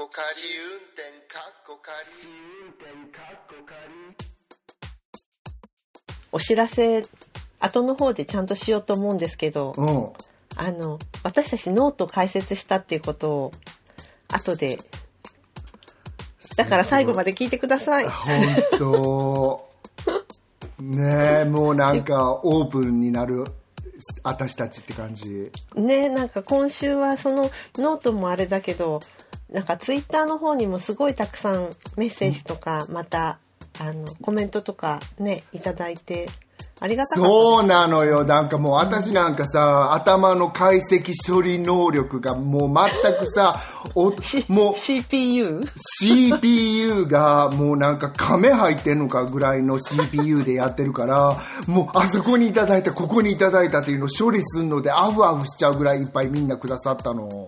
こ仮運転かっこ仮運転かっこ仮お知らせ後の方でちゃんとしようと思うんですけど、うん。あの私たちノート解説したっていうことを後でだから最後まで聞いてください。本当ねえ、もうなんかオープンになる私たちって感じ。ねなんか今週はそのノートもあれだけどなんかツイッターの方にもすごいたくさんメッセージとか、またあのコメントとかねいただいてありがたかったそうなのよ。なんかもう私なんかさ、頭の解析処理能力がもう全くさ、お しもう CPU? CPU がもうなんか亀入ってんのかぐらいの CPU でやってるから、もうあそこにいただいた、ここにいただいたっていうのを処理するのでアフアフしちゃうぐらいいっぱいみんなくださったの。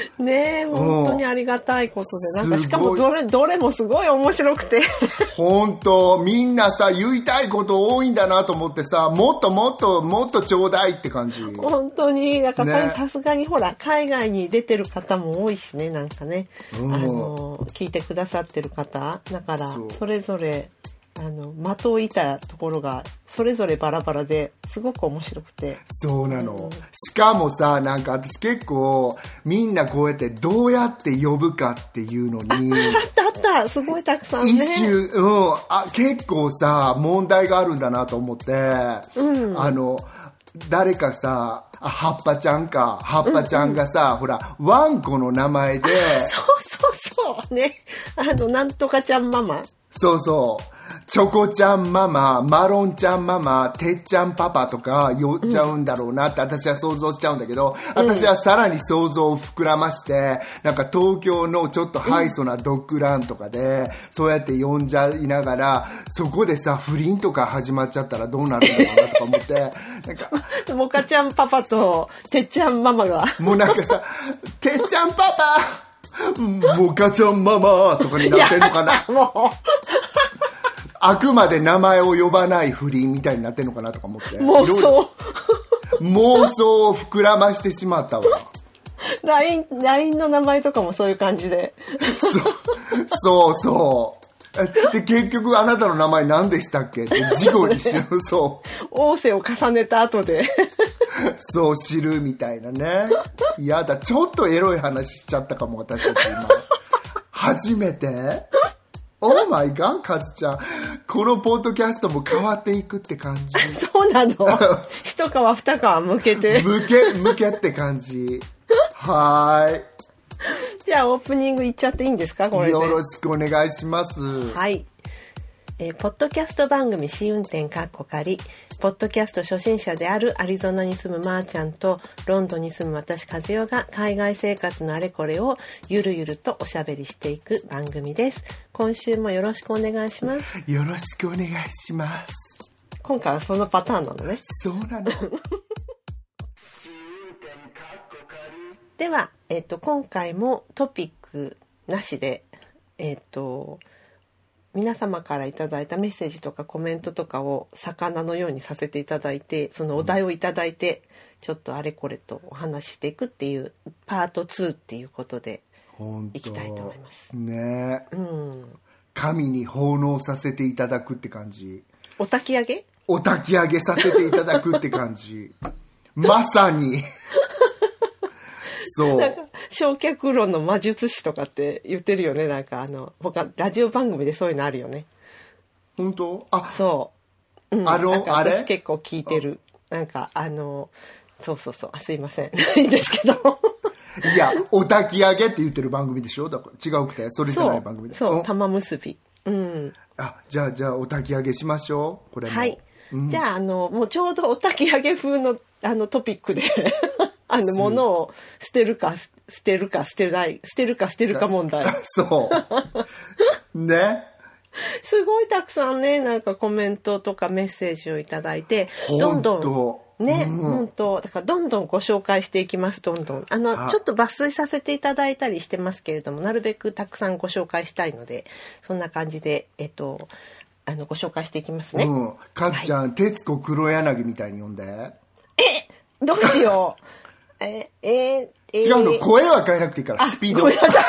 ねえ本当にありがたいことで。なんかしかもどれどれもすごい面白くて。本当みんなさ、言いたいこと多いんだなと思ってさ、もっともっともっとちょうだいって感じ。本当に。だからさすがにほら海外に出てる方も多いしねなんかね、うん。あの聞いてくださってる方。だからそれぞれあの的を射たところがそれぞれバラバラですごく面白くて。そうなの。しかもさ、なんか私結構みんなこうやってどうやって呼ぶかっていうのに、あったあったすごいたくさんね。一周、うん、あ、結構さ、問題があるんだなと思って、うん。あの、誰かさ、あ葉っぱちゃんか、葉っぱちゃんがさ、ほら、ワンコの名前で、そうそうそう。ね。あのなんとかちゃんママ。そうそう。チョコちゃんママ、マロンちゃんママ、てっちゃんパパとか呼っちゃうんだろうなって私は想像しちゃうんだけど、私はさらに想像を膨らまして、なんか東京のちょっとハイソなドッグランとかで、そうやって呼んじゃいながら、そこでさ、不倫とか始まっちゃったらどうなるんだろうなとか思って、なんか、モカちゃんパパとてっちゃんママが。もうなんかさ、てっちゃんパパ モカちゃんママとかになってんのかな？もあくまで名前を呼ばない不倫みたいになってんのかなとか思って。う妄想妄想を膨らましてしまったわ。LINE, LINE の名前とかもそういう感じで。そうそう。えで、結局あなたの名前何でしたっけ？って事後に知る、そう。仰せを重ねた後で。そう知るみたいなね。やだ、ちょっとエロい話しちゃったかも、私たち今。初めて？オーマイガン、カズちゃん。このポッドキャストも変わっていくって感じ。そうなの？一皮二皮向けて。向け、向けって感じ。はーい。じゃあオープニングいっちゃっていいんですか？これで。よろしくお願いします。はい。えーポッドキャスト番組試運転かっこ仮。ポッドキャスト初心者であるアリゾナに住むまーちゃんとロンドンに住む私和代が海外生活のあれこれをゆるゆるとおしゃべりしていく番組です。今週もよろしくお願いします。よろしくお願いします。今回はそのパターンなのね。そうなの。では、えっと、今回もトピックなしで、えっと、皆様からいただいたメッセージとかコメントとかを魚のようにさせていただいてそのお題をいただいてちょっとあれこれとお話ししていくっていうパート2っていうことでいきたいと思いますねうん神に奉納させていただくって感じ。お焚き上げ？お焚き上げさせていただくって感じ。まさに。そう。なんか焼却炉の魔術師とかって言ってるよね。なんかあの他ラジオ番組でそういうのあるよね。本当？あ、そう、うん、あのあれ？私結構聞いてる。なんかあのそうそうそう。あすいません。いいんですけど。いや、お焚き上げって言ってる番組でしょ？だから違うくて、それじゃそないう番組で。そう。玉結び。うん。あ、じゃあ、じゃあ、お焚き上げしましょう。これも。はい、うん。じゃああのもうちょうどお焚き上げ風のあのトピックであの物を捨てるか捨てるか捨てない捨てるか捨てるか問題 そう。ね。すごいたくさんねなんかコメントとかメッセージをいただいてどんどんね、うん本当だからどんどんご紹介していきますどんどんあのあちょっと抜粋させていただいたりしてますけれどもなるべくたくさんご紹介したいのでそんな感じでえっとあのご紹介していきますね、うん。かずちゃん、徹子黒柳みたいに呼んで。どうしよ え、えー、えー、違うの、声は変えなくていいから、スピードごめん。なさい。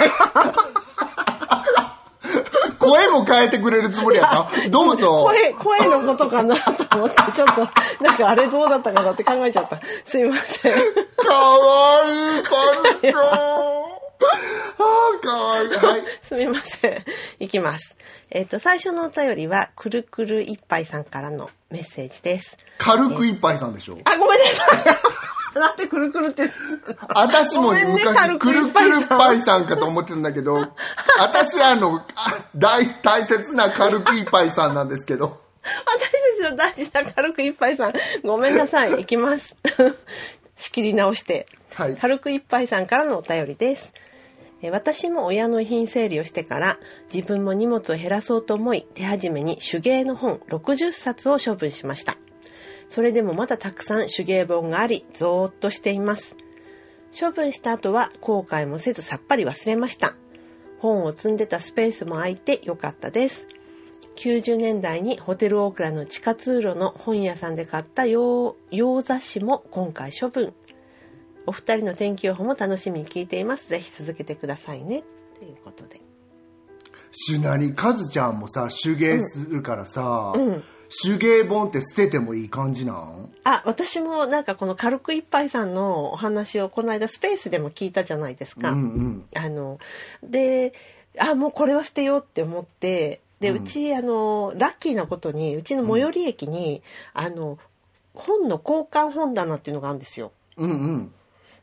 声も変えてくれるつもりやった？どうぞ。声、声のことかなと思って、ちょっと、なんかあれどうだったかなって考えちゃった。すいません。かわいい、カルちゃん。ああ、かわいい。はい。すみません。いきます。えっ、と、最初のお便りは、くるくるいっぱいさんからのメッセージです。軽く一杯さんでしょ？あ、ごめんなさい。なんでくるくるって。私も昔、軽くくるくいっぱいさんるパイさんかと思ってたんだけど、私あの、あ大、大切な軽くいっぱいさんなんですけど。私たちの大事な軽くいっぱいさん。ごめんなさい。いきます。仕切り直して。はい軽くいっぱいさんからのお便りです。えー私も親の遺品整理をしてから自分も荷物を減らそうと思い手始めに手芸の本60冊を処分しました。それでもまだたくさん手芸本がありゾーッとしています。処分した後は後悔もせずさっぱり忘れました。本を積んでたスペースも空いてよかったです。90年代にホテルオークラの地下通路の本屋さんで買った洋洋雑誌も今回処分。お二人の天気予報も楽しみに聞いています。ぜひ続けてくださいね。ということで。しなに、かずちゃんもさ、手芸するからさ、うん。手芸本って捨ててもいい感じなん？あ、私もなんかこの軽くいっぱいさんのお話をこの間スペースでも聞いたじゃないですか。うんうん。あの、で、あ、もうこれは捨てようって思って、で、うち、あの、ラッキーなことに、うちの最寄り駅に、あの、本の交換本棚っていうのがあるんですよ。うんうん。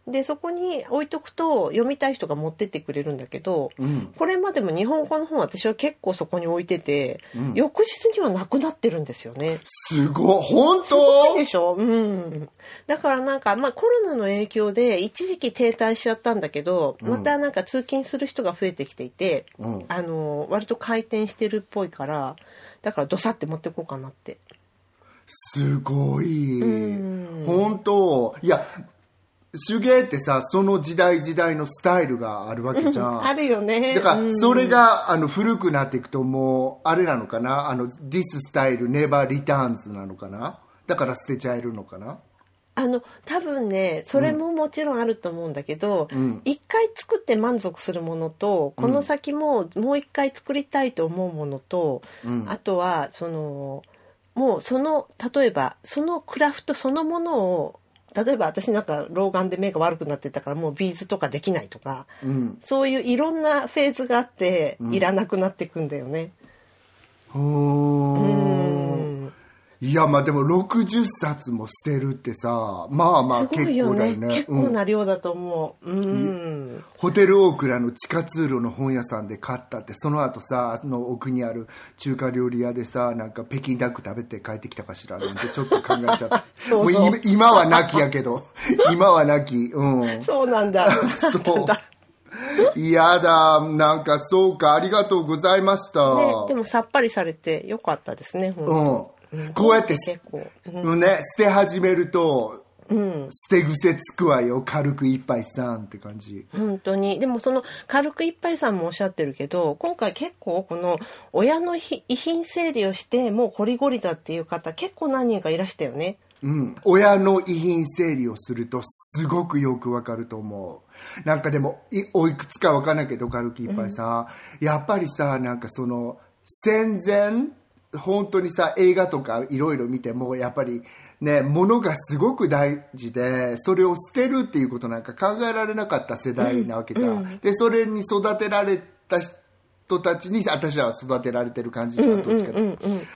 で、そこに置いとくと読みたい人が持ってってくれるんだけど、うん。これまでも日本語の本私は結構そこに置いてて、うん翌日にはなくなってるんですよね。すごい、本当？でしょ？うん。だからなんか、まあコロナの影響で一時期停滞しちゃったんだけど、うんまたなんか通勤する人が増えてきていて、うん。あの、割と回転してるっぽいから、だからドサって持ってこうかなって。すごい。うん本当？いや、手芸ってさ、その時代時代のスタイルがあるわけじゃん。あるよね。だから、うん。それが、あの、古くなっていくと、もう、あれなのかな？あの、this style never returns なのかな？だから捨てちゃえるのかな？あの多分ねそれももちろんあると思うんだけど、うん。一回作って満足するものとこの先ももう一回作りたいと思うものと、うん。あとはそのもうその例えばそのクラフトそのものを例えば私なんか老眼で目が悪くなってたからもうビーズとかできないとかうん。そういういろんなフェーズがあってうんいらなくなってくんだよね。うー。うんんいや、まあでも60冊も捨てるってさ、まあまあ結構だよね。結構うんな量だと思う。うん。ホテルオークラの地下通路の本屋さんで買ったってその後さあの奥にある中華料理屋でさなんか北京ダック食べて帰ってきたかしらなんてちょっと考えちゃった そうそう。もうい今は亡きやけど。今は亡き。うん。そうなんだ。そう。嫌だ。なんかそうか。ありがとうございました、ね、でもさっぱりされてよかったですね。うん、こうやって結構。うん。うんね捨て始めるとうん、捨て癖つくわよ。軽く一杯さんって感じ。本当に。でもその軽くいっぱいさんもおっしゃってるけど今回結構この親のひ遺品整理をしてもうゴリゴリだっていう方結構何人かいらしたよね。うん、親の遺品整理をするとすごくよくわかると思う。なんかでもいおいくつかわかんないけどカルキいっぱいさ、やっぱりさなんかその戦前本当にさ映画とかいろいろ見てもやっぱりね物がすごく大事でそれを捨てるっていうことなんか考えられなかった世代なわけじゃん、でそれに育てられた人たちに私らは育てられてる感じじゃんどっちかと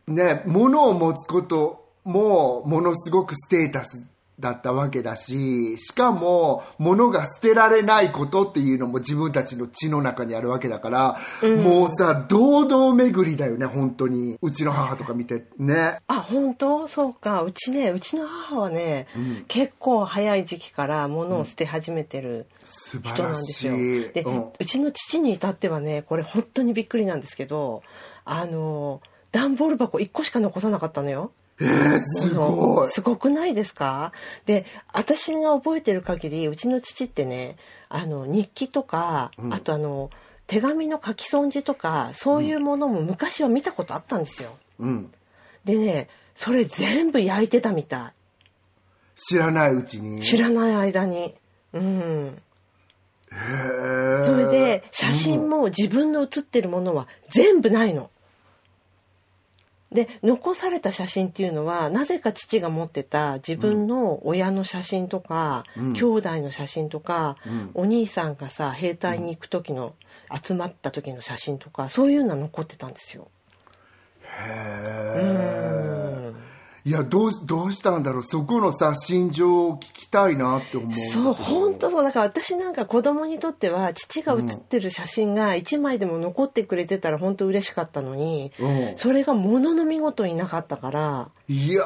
ね、物を持つこともものすごくステータスだったわけだし、しかも物が捨てられないことっていうのも自分たちの血の中にあるわけだから、もうさ、堂々巡りだよね、本当に。うちの母とか見てね。あ本当？そうかうちねうちの母はね、結構早い時期から物を捨て始めてる素晴人なんらしですよ。い。で、うんうちの父に至ってはねこれ本当にびっくりなんですけどあの段ボール箱1個しか残さなかったのよ。すごい。すごくないですか？で私が覚えてる限りうちの父ってねあの日記とか、あとあの手紙の書き損じとかそういうものも昔は見たことあったんですよ。うん。でねそれ全部焼いてたみた知らないうちに。い知らない間に。うん。へーそれで、写真も自分の写ってるものは全部ないの。で、残された写真っていうのは、なぜか父が持ってた自分の親の写真とか、うん兄弟の写真とか、うんお兄さんがさ、兵隊に行く時の、集まった時の写真とか、そういうのは残ってたんですよ。へ。いやどうどうしたんだろう。そこのさ心情を聞きたいなって思う。そう本当そう。だから私なんか子供にとっては父が写ってる写真が1枚でも残ってくれてたら本当嬉しかったのに、うん。それがものの見事になかったから、いや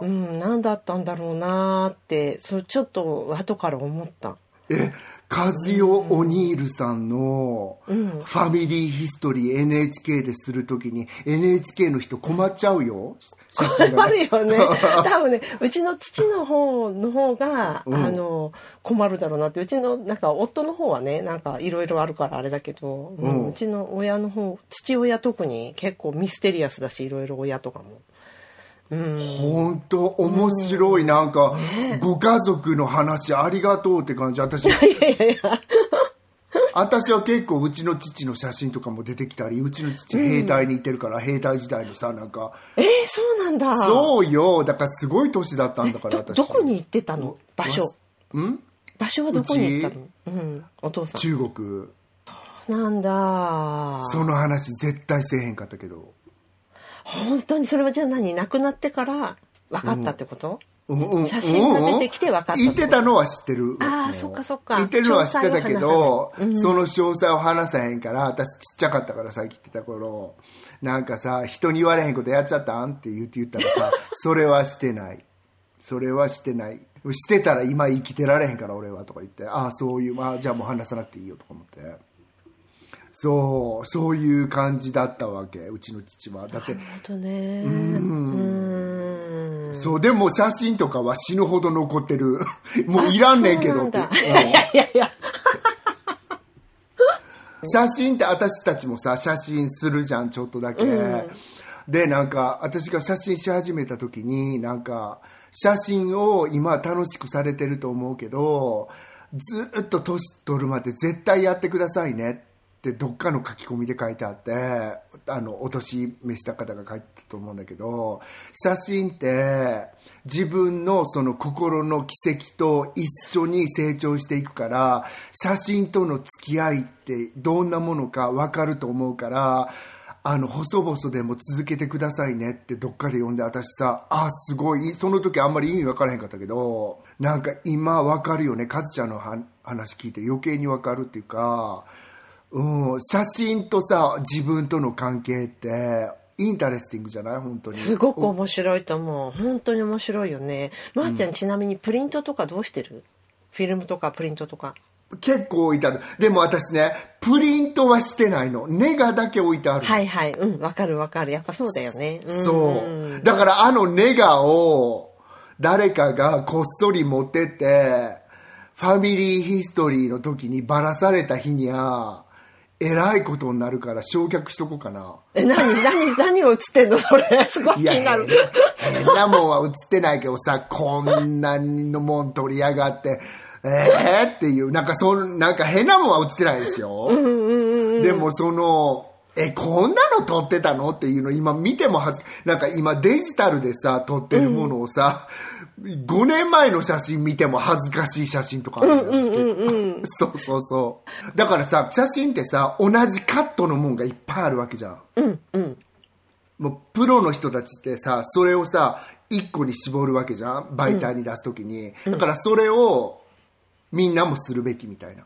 ー。うん、何だったんだろうなーってそうちょっと後から思った。えカズヨ・オニールさんのフうん。ァミリーヒストリー NHK でするときに NHK の人困っちゃうよ。写真があるよね。多分ねうちの父の方の方が、うん。あの困るだろうなって。うちのなんか夫の方はねなんかいろいろあるからあれだけど、うん。うんうちの親の方父親特に結構ミステリアスだしいろいろ親とかも。うん本当面白いなんかご家族の話ありがとうって感じ。私いやいやいや。私は結構うちの父の写真とかも出てきたりうちの父兵隊にいてるから、兵隊時代のさなんか。えー、そうなんだ。そうよ。だからすごい年だったんだから私。どどこに行ってたの？場所。ん？場所はどこに行ったの？うん。お父さん。中国。なんだ。その話絶対せえへんかったけど本当にそれはじゃあ何？亡くなってから分かったってこと、うん。うん。写真が出てきて分かった言ってたのは知ってる。あーもうそっかそっか。言ってるのは知ってたけど、うんその詳細を話さへんから私ちっちゃかったからさっき言ってた頃。なんかさ人に言われへんことやっちゃったん？って言って言ったらさ それはしてない。それはしてない。してたら今生きてられへんから俺は。とか言って。ああそういうまあじゃあもう話さなくていいよ。とか思ってそうそういう感じだったわけうちの父は。だってなるほどね。うん。そうでも写真とかは死ぬほど残ってる。もういらんねんけど。っていやいやいや。写真って私たちもさ写真するじゃんちょっとだけ、でなんか私が写真し始めた時になんか写真を今楽しくされてると思うけどずっと年取るまで絶対やってくださいねってどっかの書き込みで書いてあってあのお年召した方が書いてたと思うんだけど写真って自分のその心の軌跡と一緒に成長していくから写真との付き合いってどんなものか分かると思うからあの細々でも続けてくださいねってどっかで読んで私さあすごいその時あんまり意味分からへんかったけどなんか今分かるよねカズちゃんの話聞いて余計に分かるっていうか、うん、写真とさ自分との関係って interesting じゃない？本当に。すごく面白いと思う。本当に面白いよね。まー、ちゃんちなみにプリントとかどうしてる？フィルムとかプリントとか。結構置いてある。でも私ねプリントはしてないの。ネガだけ置いてあるはいはい。うんわかるわかる。やっぱそうだよね。ん。そう。だからあのネガを誰かがこっそり持ってって、ファミリーヒストリーの時にばらされた日には、えらいことになるから焼却しとこうかな。え何何何が映ってんの？それ。すごい気になる。変なもんは映ってないけどさ、こんなのもん取りやがって、えーっていう、なんかそん、なんか変なもんは映ってないですよ。でもその、え、こんなの撮ってたの？っていうの今見てもはず、なんか今デジタルでさ、撮ってるものをさ、5年前の写真見ても恥ずかしい写真とかあるんですけど。そうそうそう。だからさ、写真ってさ、同じカットのもんがいっぱいあるわけじゃん。うんうん。もうプロの人たちってさそれをさ一個に絞るわけじゃん。媒体に出す時に、だからそれをみんなもするべきみたいな。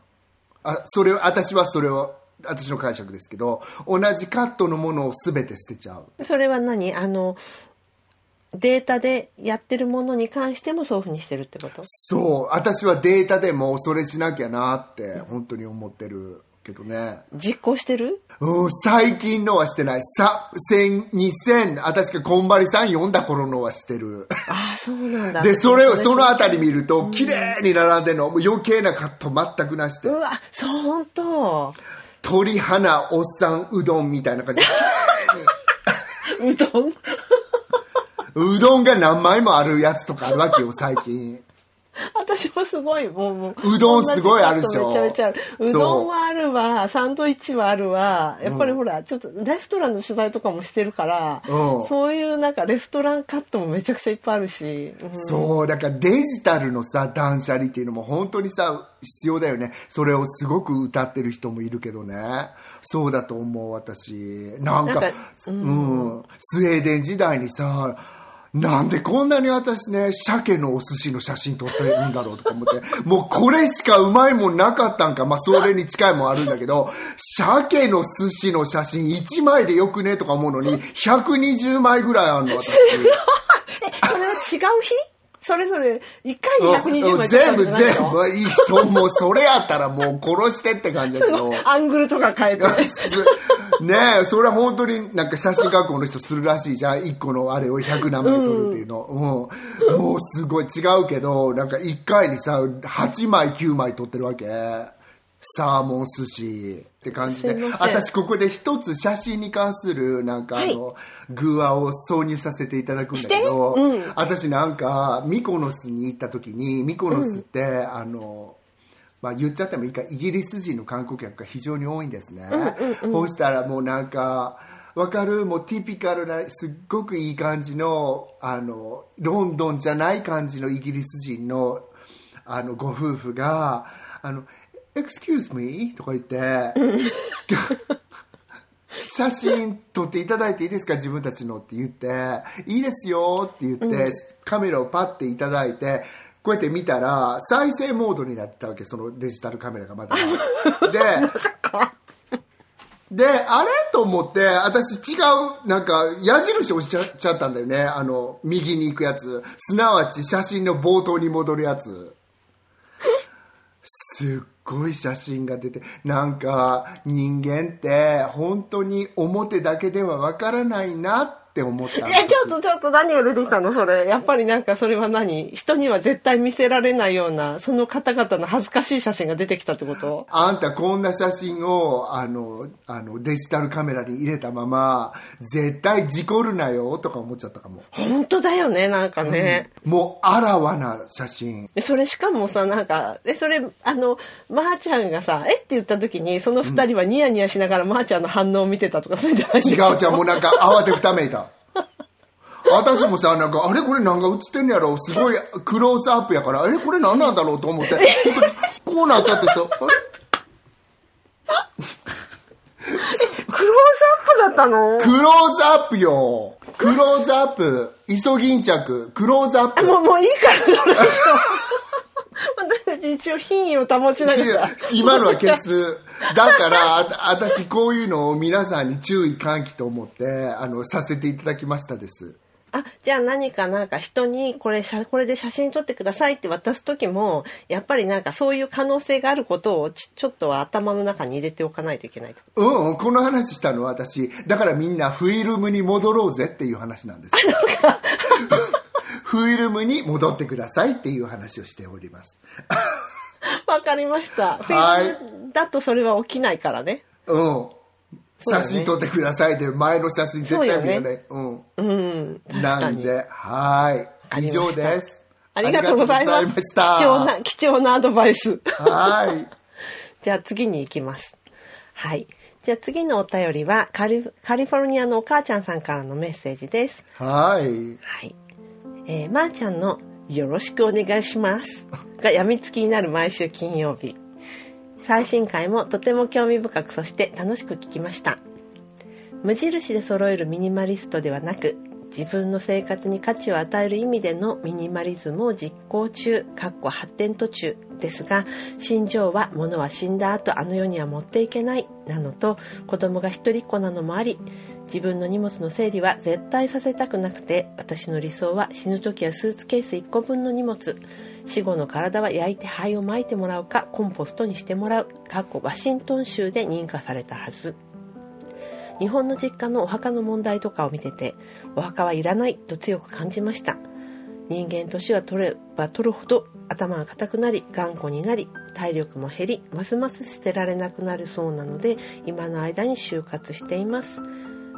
あそれを私はそれを私の解釈ですけど同じカットのものを全て捨てちゃう。それは何？あのデータでやってるものに関してもそういうふうにしてるってこと？そう。私はデータでもそれしなきゃなって本当に思ってるけどね。実行してる？うん、最近のはしてない。さ千2000私がこんばりさん読んだ頃のはしてる。ああそうなんだ。で、それを、そのあたり見ると、綺麗に並んでんの、もう余計なカット全くなしで。う、わそう本当。鳥花おっさんうどんみたいな感じで、うどん？うどんが何枚もあるやつとかあるわけよ、最近。私もすごいもうもう。どんすごいあるでしょ。めちゃめちゃある。うどんはあるわサンドイッチはあるわ。やっぱりほら、ちょっとレストランの取材とかもしてるから、うん、そういうなんかレストランカットもめちゃくちゃいっぱいあるし、うん、そうだからデジタルのさ断捨離っていうのも本当にさ必要だよね。それをすごく歌ってる人もいるけどね。そうだと思う私。なんかうん、うん、スウェーデン時代にさなんでこんなに私ね、鮭のお寿司の写真撮ってるんだろうとか思って、もうこれしかうまいもんなかったんか、まあそれに近いもんあるんだけど、鮭の寿司の写真1枚でよくねとか思うのに、120枚ぐらいあるの私。え、それは違う日？それぞれ1回に120枚全部全部いい人もうそれやったらもう殺してって感じだけど。アングルとか変えて。ねえそれは本当になんか写真学校の人するらしいじゃん。1個のあれを100何メートルっていうの、うん、もうすごい。違うけどなんか1回にさ8枚9枚撮ってるわけサーモン寿司って感じで。私ここで一つ写真に関するなんかあの、はい、グアを挿入させていただくんだけど、うん、私なんかミコノスに行った時にミコノスって、うん、あのまあ、言っちゃってもいいかイギリス人の観光客が非常に多いんですね、うん、そうしたらもうなんかわかる？もうティピカルなすっごくいい感じのあのロンドンじゃない感じのイギリス人のあのご夫婦があの excuse me? とか言って、写真撮っていただいていいですか？自分たちのって言って、いいですよって言って、うん、カメラをパッていただいて、こうやって見たら、再生モードになったわけ、そのデジタルカメラがまだ。で、で、あれ？と思って、私違う、なんか、矢印押しちゃったんだよね。あの、右に行くやつ。すなわち写真の冒頭に戻るやつ。すっごい写真が出てなんか人間って本当に表だけではわからないなってって思った。えちょっとちょっと何が出てきたの？それ。やっぱりなんかそれは何？人には絶対見せられないようなその方々の恥ずかしい写真が出てきたってこと？あんたこんな写真をあのあのデジタルカメラに入れたまま絶対事故るなよとか思っちゃったかも。本当だよねなんかね、うん、もうあらわな写真。それしかもさなんかえそれあのまー、あ、ちゃんがさえ？って言った時にその二人はニヤニヤしながらまー、あ、ちゃんの反応を見てたとかそういうんじゃない違う違うもうなんか慌てふためいた私もさ、なんか、あれこれなんか映ってんやろすごいクローズアップやから、あれこれ何なんだろうと思って、こうなっちゃってさ、あれ？クローズアップだったの？クローズアップよ。クローズアップ。イソギンチャク。クローズアップ。もう、もういいから 私たち一応品位を保ちながら。今のは消す。だから、あ私こういうのを皆さんに注意喚起と思って、あの、させていただきましたです。あ、じゃあ何かなんか人にこれ、これで写真撮ってくださいって渡す時も、やっぱりなんかそういう可能性があることをちちょっとは頭の中に入れておかないといけないうん、この話したのは私、だからみんなフィルムに戻ろうぜっていう話なんです。フィルムに戻ってくださいっていう話をしております。わかりました。はい。だとそれは起きないからね。うん。写真撮ってくださいで、前の写真絶対見るね。うん。うん。なんで、はい。以上です。ありがとうございました。貴重な、貴重なアドバイス。はい。じゃあ次に行きます。はい。じゃあ次のお便りはカリカリフォルニアのお母ちゃんさんからのメッセージです。はい。はい。えー、まー、あ、ちゃんのよろしくお願いしますがやみつきになる毎週金曜日。最新回もとても興味深くそして楽しく聞きました。無印で揃えるミニマリストではなく自分の生活に価値を与える意味でのミニマリズムを実行中かっこ発展途中ですが心情は物は死んだ後あの世には持っていけないなのと子供が一人っ子なのもあり自分の荷物の整理は絶対させたくなくて私の理想は死ぬ時はスーツケース1個分の荷物。死後の体は焼いて灰をまいてもらうかコンポストにしてもらうかっこワシントン州で認可されたはず。日本の実家のお墓の問題とかを見ててお墓はいらないと強く感じました。人間年は取れば取るほど頭が硬くなり頑固になり体力も減りますます捨てられなくなるそうなので今の間に就活しています。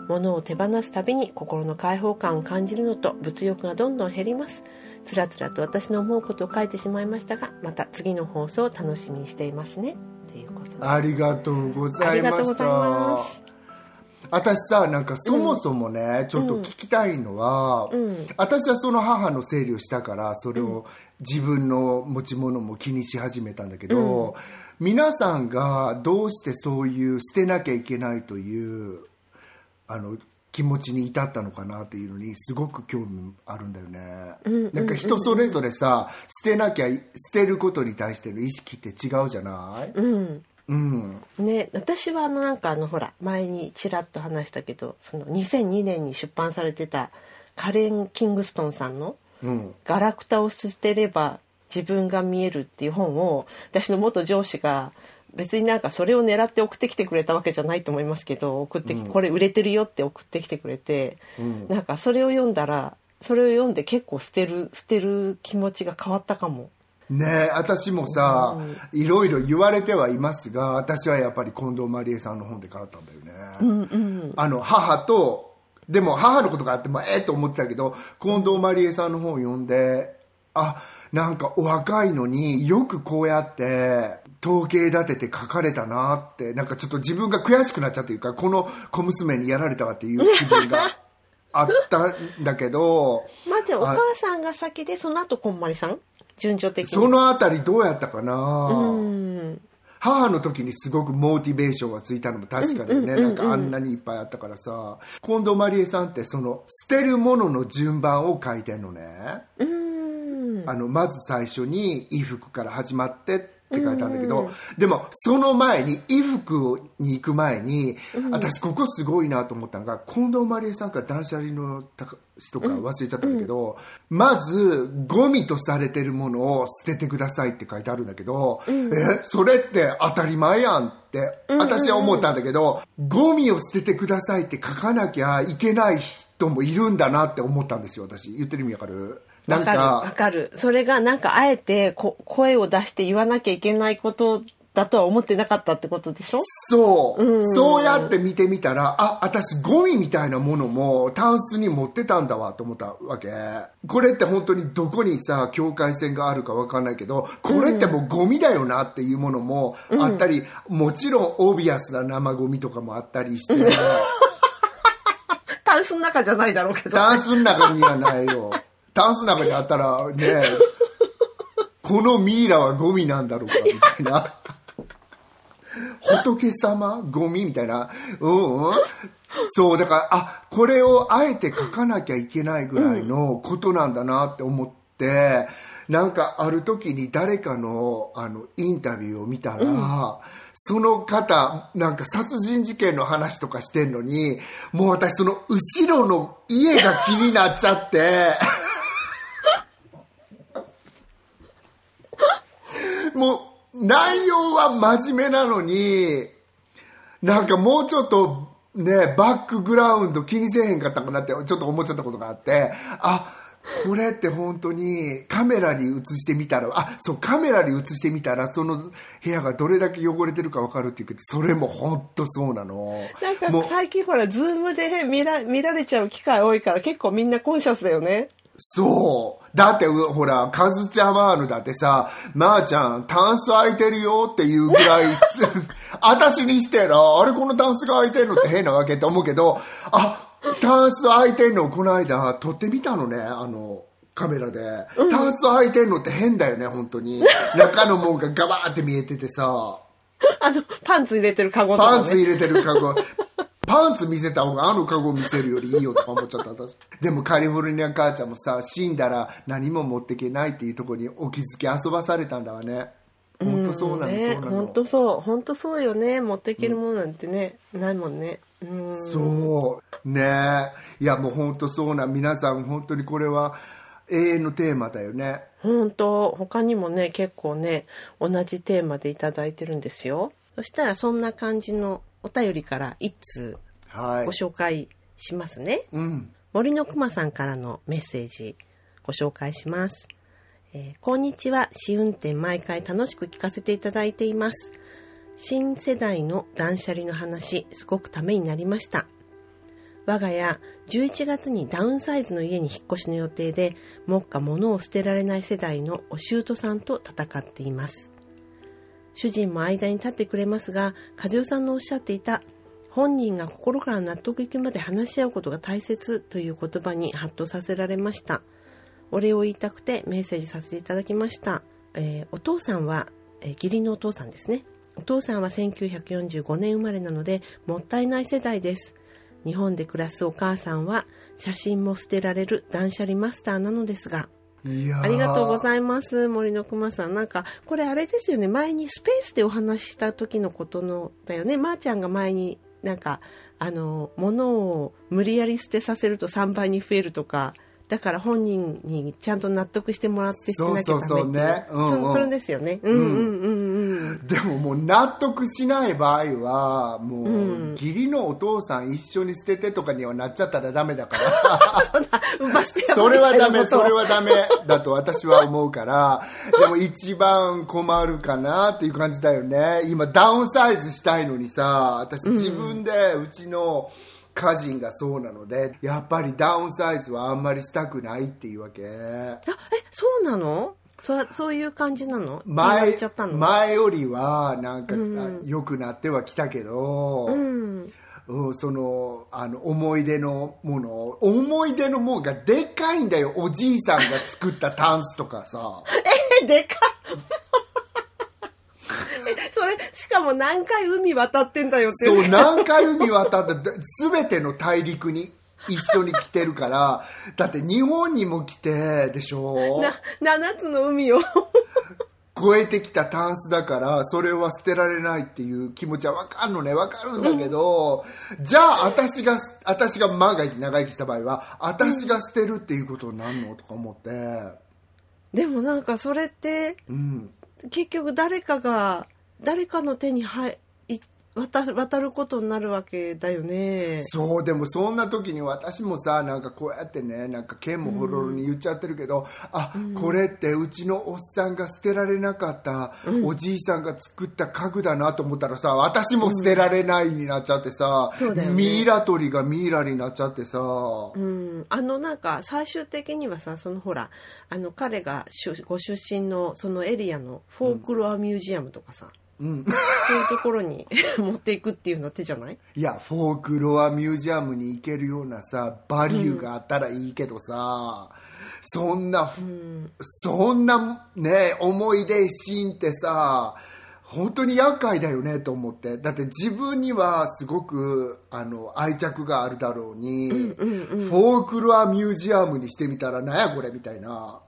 物を手放すたびに心の解放感を感じるのと物欲がどんどん減ります。つらつらと私の思うことを書いてしまいましたがまた次の放送を楽しみにしていますね。っていうことで。ありがとうございました。す私さなんかそもそもね、ちょっと聞きたいのは、うん。私はその母の整理をしたからそれを自分の持ち物も気にし始めたんだけど、皆さんがどうしてそういう捨てなきゃいけないというあの気持ちに至ったのかなっていうのにすごく興味あるんだよね、なんか人それぞれさ捨てなきゃ捨てることに対しての意識って違うじゃない？うん。うん。ね、私はあのなんかあのほら前にちらっと話したけどその2002年に出版されてたカレン・キングストンさんのうん「ガラクタを捨てれば自分が見える」っていう本を私の元上司が別になんかそれを狙って送ってきてくれたわけじゃないと思いますけど送ってき、これ売れてるよって送ってきてくれて、うん。なんかそれを読んだらそれを読んで結構捨てる捨てる気持ちが変わったかも。ねえ私もさ、いろいろ言われてはいますが私はやっぱり近藤麻理恵さんの本で変わったんだよね、あの母とでも母のことがあってもええと思ってたけど近藤麻理恵さんの本を読んであなんかお若いのによくこうやって統計立てて書かれたなってなんかちょっと自分が悔しくなっちゃうというかこの小娘にやられたわっていう気分が あったんだけどまあじゃあお母さんが先でその後こんまりさん？順序的に。そのあたりどうやったかな、うん。母の時にすごくモチベーションがついたのも確かだよね、なんかあんなにいっぱいあったからさ。近藤麻理恵さんってその捨てるものの順番を書いてんのね、うん。あのまず最初に衣服から始まってって書いたんだけど、でもその前に衣服に行く前に、私ここすごいなと思ったのが近藤麻理恵さんか断捨離の人か忘れちゃったんだけど、まずゴミとされてるものを捨ててくださいって書いてあるんだけど、え？それって当たり前やんって私は思ったんだけど、ゴミを捨ててくださいって書かなきゃいけない人もいるんだなって思ったんですよ私。言ってる意味わかる？なんわかるわかる。それがなんかあえてこ声を出して言わなきゃいけないことだとは思ってなかったってことでしょ？そう、そうやって見てみたらあ私ゴミみたいなものもタンスに持ってたんだわと思ったわけ。これって本当にどこにさ境界線があるか分かんないけどこれってもうゴミだよなっていうものもあったり、もちろんオビアスな生ゴミとかもあったりして。タンスの中じゃないだろうけど。タンスの中にはないよタンスの中にあったらねこのミイラはゴミなんだろうかみたいな。仏様ゴミみたいな。うんうん。そうだからあこれをあえて書かなきゃいけないぐらいのことなんだなって思って、なんかある時に誰かのあのインタビューを見たら、その方なんか殺人事件の話とかしてんのにもう私その後ろの家が気になっちゃってもう内容は真面目なのになんかもうちょっとねバックグラウンド気にせえへんかったかなってちょっと思っちゃったことがあってあこれって本当にカメラに映してみたらあそうカメラに映してみたらその部屋がどれだけ汚れてるか分かるっていうけどそれも本当そうなの。なんか最近ほらズームで見ら見られちゃう機会多いから結構みんな conscious だよねそう。だって、うほら、カズちゃまーぬだってさ、まー、ちゃん、タンス空いてるよっていうぐらい、私にしてら、あれこのタンスが空いてんのって変なわけって思うけど、あ、タンス空いてんのこの間撮ってみたのね、あの、カメラで。タンス空いてんのって変だよね、本当に。中のもんがガバーって見えててさ、あのパンツ入れてるカゴとかねパンツ入れてるカゴ。パンツ見せた方があのカゴ見せるよりいいよとか思っちゃった私。でもカリフォルニア母ちゃんもさ死んだら何も持ってけないっていうところにお気づき遊ばされたんだわね。本当そうなの、ねそうなの。本当そう。本当そうよね持っていけるものなんてね、ないもんね。うん。そう。ね。いやもう本当そうな。皆さん本当にこれは永遠のテーマだよね。本当。他にもね結構ね同じテーマでいただいてるんですよ。そしたらそんな感じのお便りから一通はい。ご紹介しますね、うん。森のくまさんからのメッセージご紹介します、えーこんにちは。試運転毎回楽しく聞かせていただいています。新世代の断捨離の話すごくためになりました。我が家11月にダウンサイズの家に引っ越しの予定で目下物を捨てられない世代のお舅さんと戦っています主人も間に立ってくれますが和代さんのおっしゃっていた本人が心から納得いくまで話し合うことが大切という言葉にハッとさせられました。お礼を言いたくてメッセージさせていただきました、えー、お父さんは、えー、義理のお父さんですね。お父さんは1945年生まれなのでもったいない世代です。日本で暮らすお母さんは写真も捨てられる断捨離マスターなのですがありがとうございます森の熊さん。なんかこれあれですよね。前にスペースでお話しした時のことのだよね。まー、あ、ちゃんが前になんかあの物を無理やり捨てさせると3倍に増えるとか。だから本人にちゃんと納得してもらって捨てなきゃダメっていう。そうそうね、うんうん、それですよね、うんうんうんうん、でももう納得しない場合はもう、うん、義理のお父さん一緒に捨ててとかにはなっちゃったらダメだから。それはダメそれはダメだと私は思うから。でも一番困るかなっていう感じだよね。今ダウンサイズしたいのにさ私自分でうちの、うん家人がそうなのでやっぱりダウンサイズはあんまりしたくないっていうわけ。あえそうなの？そそういう感じなの？前前よりはなんか、うん、良くなってはきたけど、うん。うん、そのあの思い出のもの思い出のものがでかいんだよ。おじいさんが作ったタンスとかさ。えでか それ、しかも何回海渡ってんだよって。そう、何回海渡って、すべての大陸に一緒に来てるから、だって日本にも来て、でしょ？な、7つの海を。超えてきたタンスだから、それは捨てられないっていう気持ちはわかるのね、わかるんだけど、うん、じゃあ私が、私が万が一長生きした場合は、私が捨てるっていうことになるの？とか思って。でもなんかそれって、うん、結局誰かが誰かの手に入渡渡ることになるわけだよね。そうでもそんな時に私もさなんかこうやってねなんか剣もほろろに言っちゃってるけど、うん、あ、うん、これってうちのおっさんが捨てられなかった、おじいさんが作った家具だなと思ったらさ私も捨てられないになっちゃってさ、うん。ね、ミイラ取りがミイラになっちゃってさ、うん、あのなんか最終的にはさそのほらあの彼がご出身のそのエリアのフォークロアミュージアムとかさ、うん、そういうところに 持っていくっていうのは手じゃない？いやフォークロアミュージアムに行けるようなさバリューがあったらいいけどさ、うん、そんな、うん、そんなね思い出シーンってさ本当に厄介だよねと思って。だって自分にはすごくあの愛着があるだろうに、うんうんうん、フォークロアミュージアムにしてみたらなんやこれみたいな。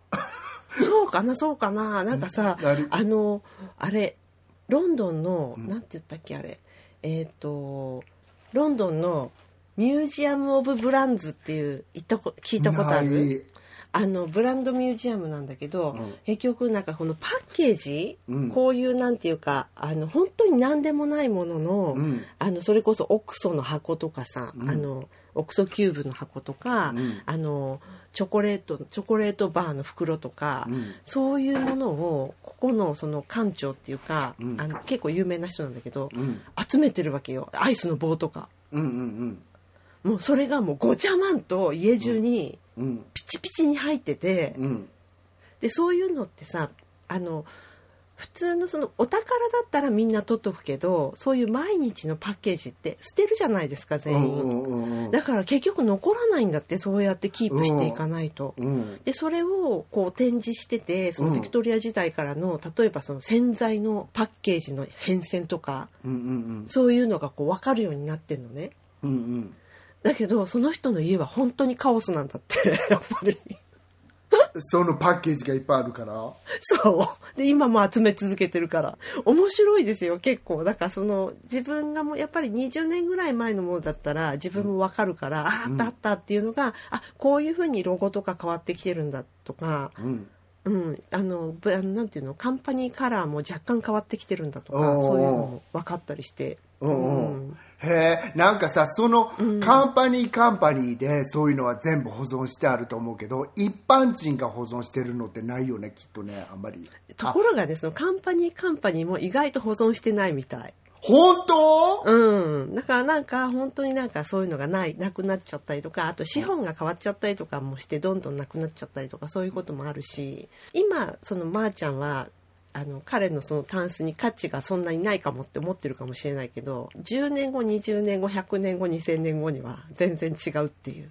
そうかなそうかな。なんかさあのあれロンドンの、うん、なんて言ったっけあれ。えっ、ー、とロンドンのミュージアム・オブ・ブランズっていう行ったこ聞いたことある？あのブランドミュージアムなんだけど、うん、結局なんかこのパッケージ、うん、こういうなんていうかあの本当に何でもないもののうん、あのそれこそオクソの箱とかさ、あのオクソキューブの箱とか、あのチョコレートチョコレートバーの袋とか、そういうものをここのその館長っていうか、あの結構有名な人なんだけど、集めてるわけよ。アイスの棒とか。うんうんうん。もうそれがもうごちゃまんと家中にピチピチに入ってて、うん、でそういうのってさあの普通のそのお宝だったらみんな取っとくけどそういう毎日のパッケージって捨てるじゃないですか全員、だから結局残らないんだってそうやってキープしていかないと、うん、でそれをこう展示しててそのビクトリア時代からの例えばその洗剤のパッケージの変遷とか、うんうんうん、そういうのがこう分かるようになってんのね、うんうん。だけどその人の家は本当にカオスなんだって やっぱりそのパッケージがいっぱいあるから。そう。で今も集め続けてるから。面白いですよ結構。だからその自分がもうやっぱり20年ぐらい前のものだったら自分も分かるから、うん、ああったあったっていうのが、あこういうふうにロゴとか変わってきてるんだとか、うん。うん、あのなんていうのカンパニーカラーも若干変わってきてるんだとかそういうのも分かったりして。うん、うん、へえなんかさそのカンパニーカンパニーでそういうのは全部保存してあると思うけど一般人が保存してるのってないよねきっとねあんまり。ところがですねカンパニーカンパニーも意外と保存してないみたい。本当？うん。だからなんか本当になんかそういうのがない、なくなっちゃったりとか、あと資本が変わっちゃったりとかもしてどんどんなくなっちゃったりとかそういうこともあるし、今そのまーちゃんは、あの彼のそのタンスに価値がそんなにないかもって思ってるかもしれないけど10年後20年後100年後2000年後には全然違うっていう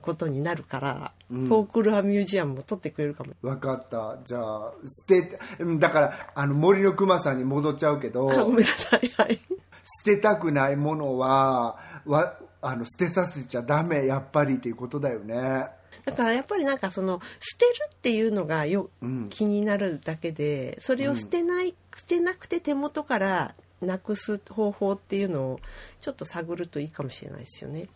ことになるから、うんフォークロアミュージアムも取ってくれるかもわかった。じゃあ、捨て、うんだから、あの、森の熊さんに戻っちゃうけど、あごめんなさいはい捨てたくないものは、わ、あの、捨てさせちゃダメ、やっぱりっていうことだよね。だからやっぱりなんかその捨てるっていうのがよ、うん気になるだけでそれを捨てない、捨てなくて手元からなくす方法っていうのをちょっと探るといいかもしれないですよね。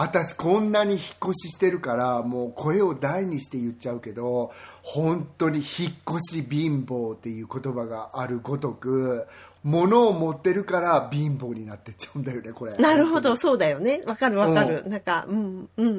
私こんなに引っ越ししてるからもう声を大にして言っちゃうけど本当に引っ越し貧乏っていう言葉があるごとく物を持ってるから貧乏になってっちゃうんだよねこれ。なるほどそうだよね。わかるわかる、なんかうんうんうんうん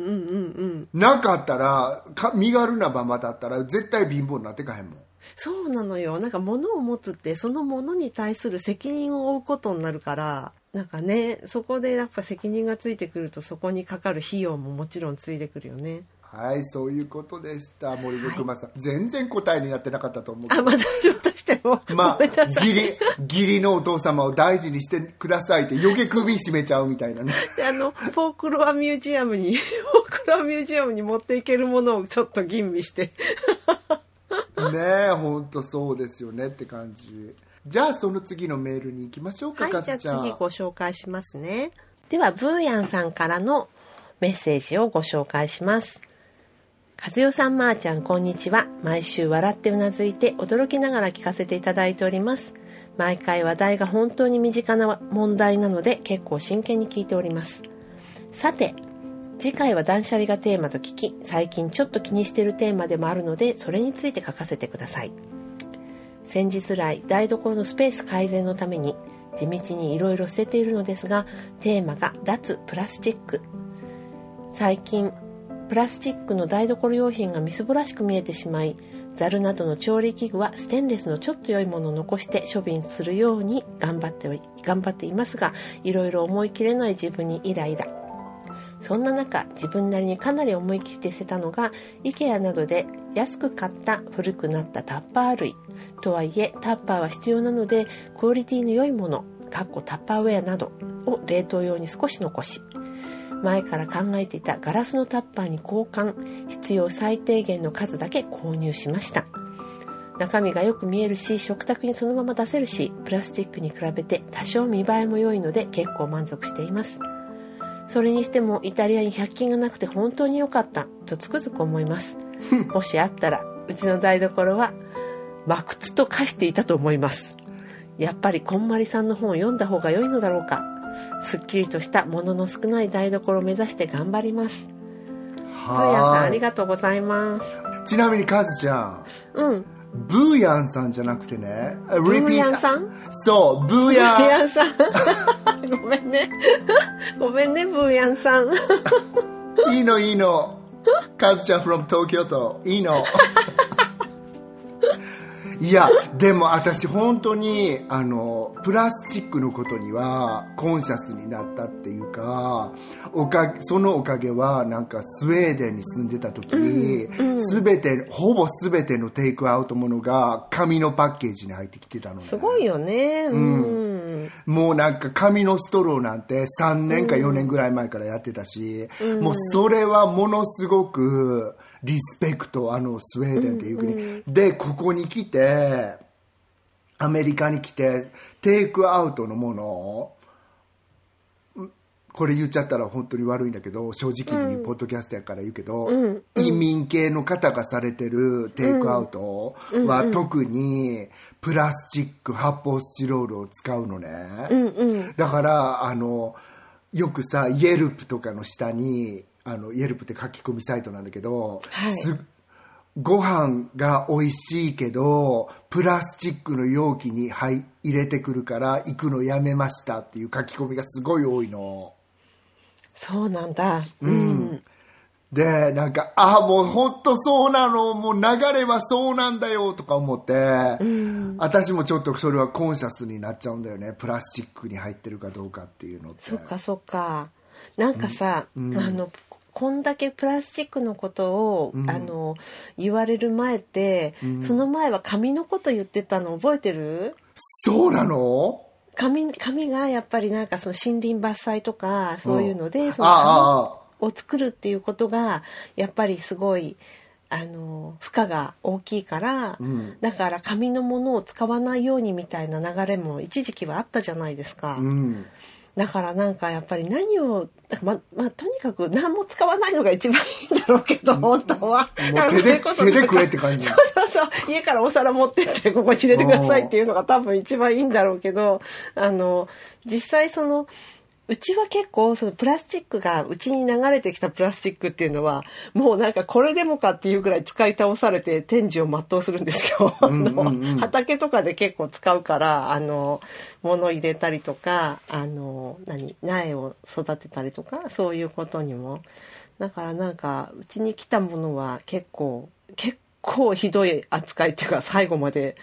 うん。なかったらか身軽なままだったら絶対貧乏になってかへんもん。そうなのよ。なんか物を持つってその物に対する責任を負うことになるからなんかねそこでやっぱ責任がついてくるとそこにかかる費用ももちろんついてくるよね。はいそういうことでした。森の熊さん、全然答えになってなかったと思うあまたちょっとしても、まあ義理義理のお父様を大事にしてくださいって余計首絞めちゃうみたいなね。であのフォークロアミュージアムにフォークロアミュージアムに持っていけるものをちょっと吟味して。ねえ本当そうですよねって感じ。じゃあその次のメールに行きましょうか、はいじゃあ次ご紹介しますね。ではブーヤンさんからのメッセージをご紹介します和代さんまーちゃんこんにちは。毎週笑ってうなずいて驚きながら聞かせていただいております。毎回話題が本当に身近な問題なので結構真剣に聞いております。さて次回は断捨離がテーマと聞き最近ちょっと気にしてるテーマでもあるのでそれについて書かせてください。先日来台所のスペース改善のために地道にいろいろ捨てているのですがテーマが脱プラスチック。最近プラスチックの台所用品がみすぼらしく見えてしまいザルなどの調理器具はステンレスのちょっと良いものを残して処分するように頑張って頑張っていますがいろいろ思い切れない自分にイライラ。そんな中自分なりにかなり思い切って捨てたのが IKEA などで安く買った古くなったタッパー類。とはいえタッパーは必要なのでクオリティの良いものかっこタッパーウェアなどを冷凍用に少し残し前から考えていたガラスのタッパーに交換必要最低限の数だけ購入しました。中身がよく見えるし食卓にそのまま出せるしプラスチックに比べて多少見栄えも良いので結構満足しています。それにしてもイタリアに100均がなくて本当に良かったとつくづく思います。もしあったらうちの台所は真靴と化していたと思います。やっぱりこんまりさんの本を読んだ方が良いのだろうかすっきりとしたものの少ない台所を目指して頑張ります。ブーヤンさんあはいりがとうございます。ちなみにカズちゃん。うん。ブーヤンさんじゃなくてね。ブブーヤンさん？そうブーブーヤンヤンさん。ごめんね。ごめんねブーヤンさん。いいのいいの。カズちゃん from 東京都いいのいやでも私本当にあのプラスチックのことにはコンシャスになったっていうかおかそのおかげはなんかスウェーデンに住んでた時に、すべてほぼ全てのテイクアウトものが紙のパッケージに入ってきてたのね。すごいよね。うん、もうなんか紙のストローなんて3年か4年ぐらい前からやってたし、もうそれはものすごくリスペクトあのスウェーデンっていう国、でここに来てアメリカに来てテイクアウトのものをんこれ言っちゃったら本当に悪いんだけど正直にポッドキャストやから言うけど、移民系の方がされてるテイクアウトは特にプラスチック発泡スチロールを使うのね、だからあのよくさイエルプとかの下にあのイエルプって書き込みサイトなんだけど、はい。すご飯が美味しいけどプラスチックの容器に入入れてくるから行くのやめましたっていう書き込みがすごい多いの。そうなんだ。うん、で、なんか、ああ、もう本当そうなの、もう流れはそうなんだよとか思って、私もちょっとそれはコンシャスになっちゃうんだよね。プラスチックに入ってるかどうかっていうのって。そっかそっか。なんかさ、うん。あのこんだけプラスチックのことを、うんあの言われる前って、うんその前は紙のこと言ってたの覚えてる？そうなの？紙紙がやっぱりなんかその森林伐採とかそういうので、そのああ、ああ。紙を作るっていうことがやっぱりすごいあの負荷が大きいから、うんだから紙のものを使わないようにみたいな流れも一時期はあったじゃないですか。うん。だからなんかやっぱり何をままあとにかく何も使わないのが一番いいんだろうけど本当は。もう手で、手で食えって感じ。そうそうそう家からお皿持ってってここに入れてくださいっていうのが多分一番いいんだろうけどあの実際そのうちは結構そのプラスチックがうちに流れてきたプラスチックっていうのはもうなんかこれでもかっていうぐらい使い倒されて天寿を全うするんですよ。あうんうんうんの畑とかで結構使うからあの物入れたりとかあの何苗を育てたりとかそういうことにもだからなんかうちに来たものは結構結構ひどい扱いっていうか最後まで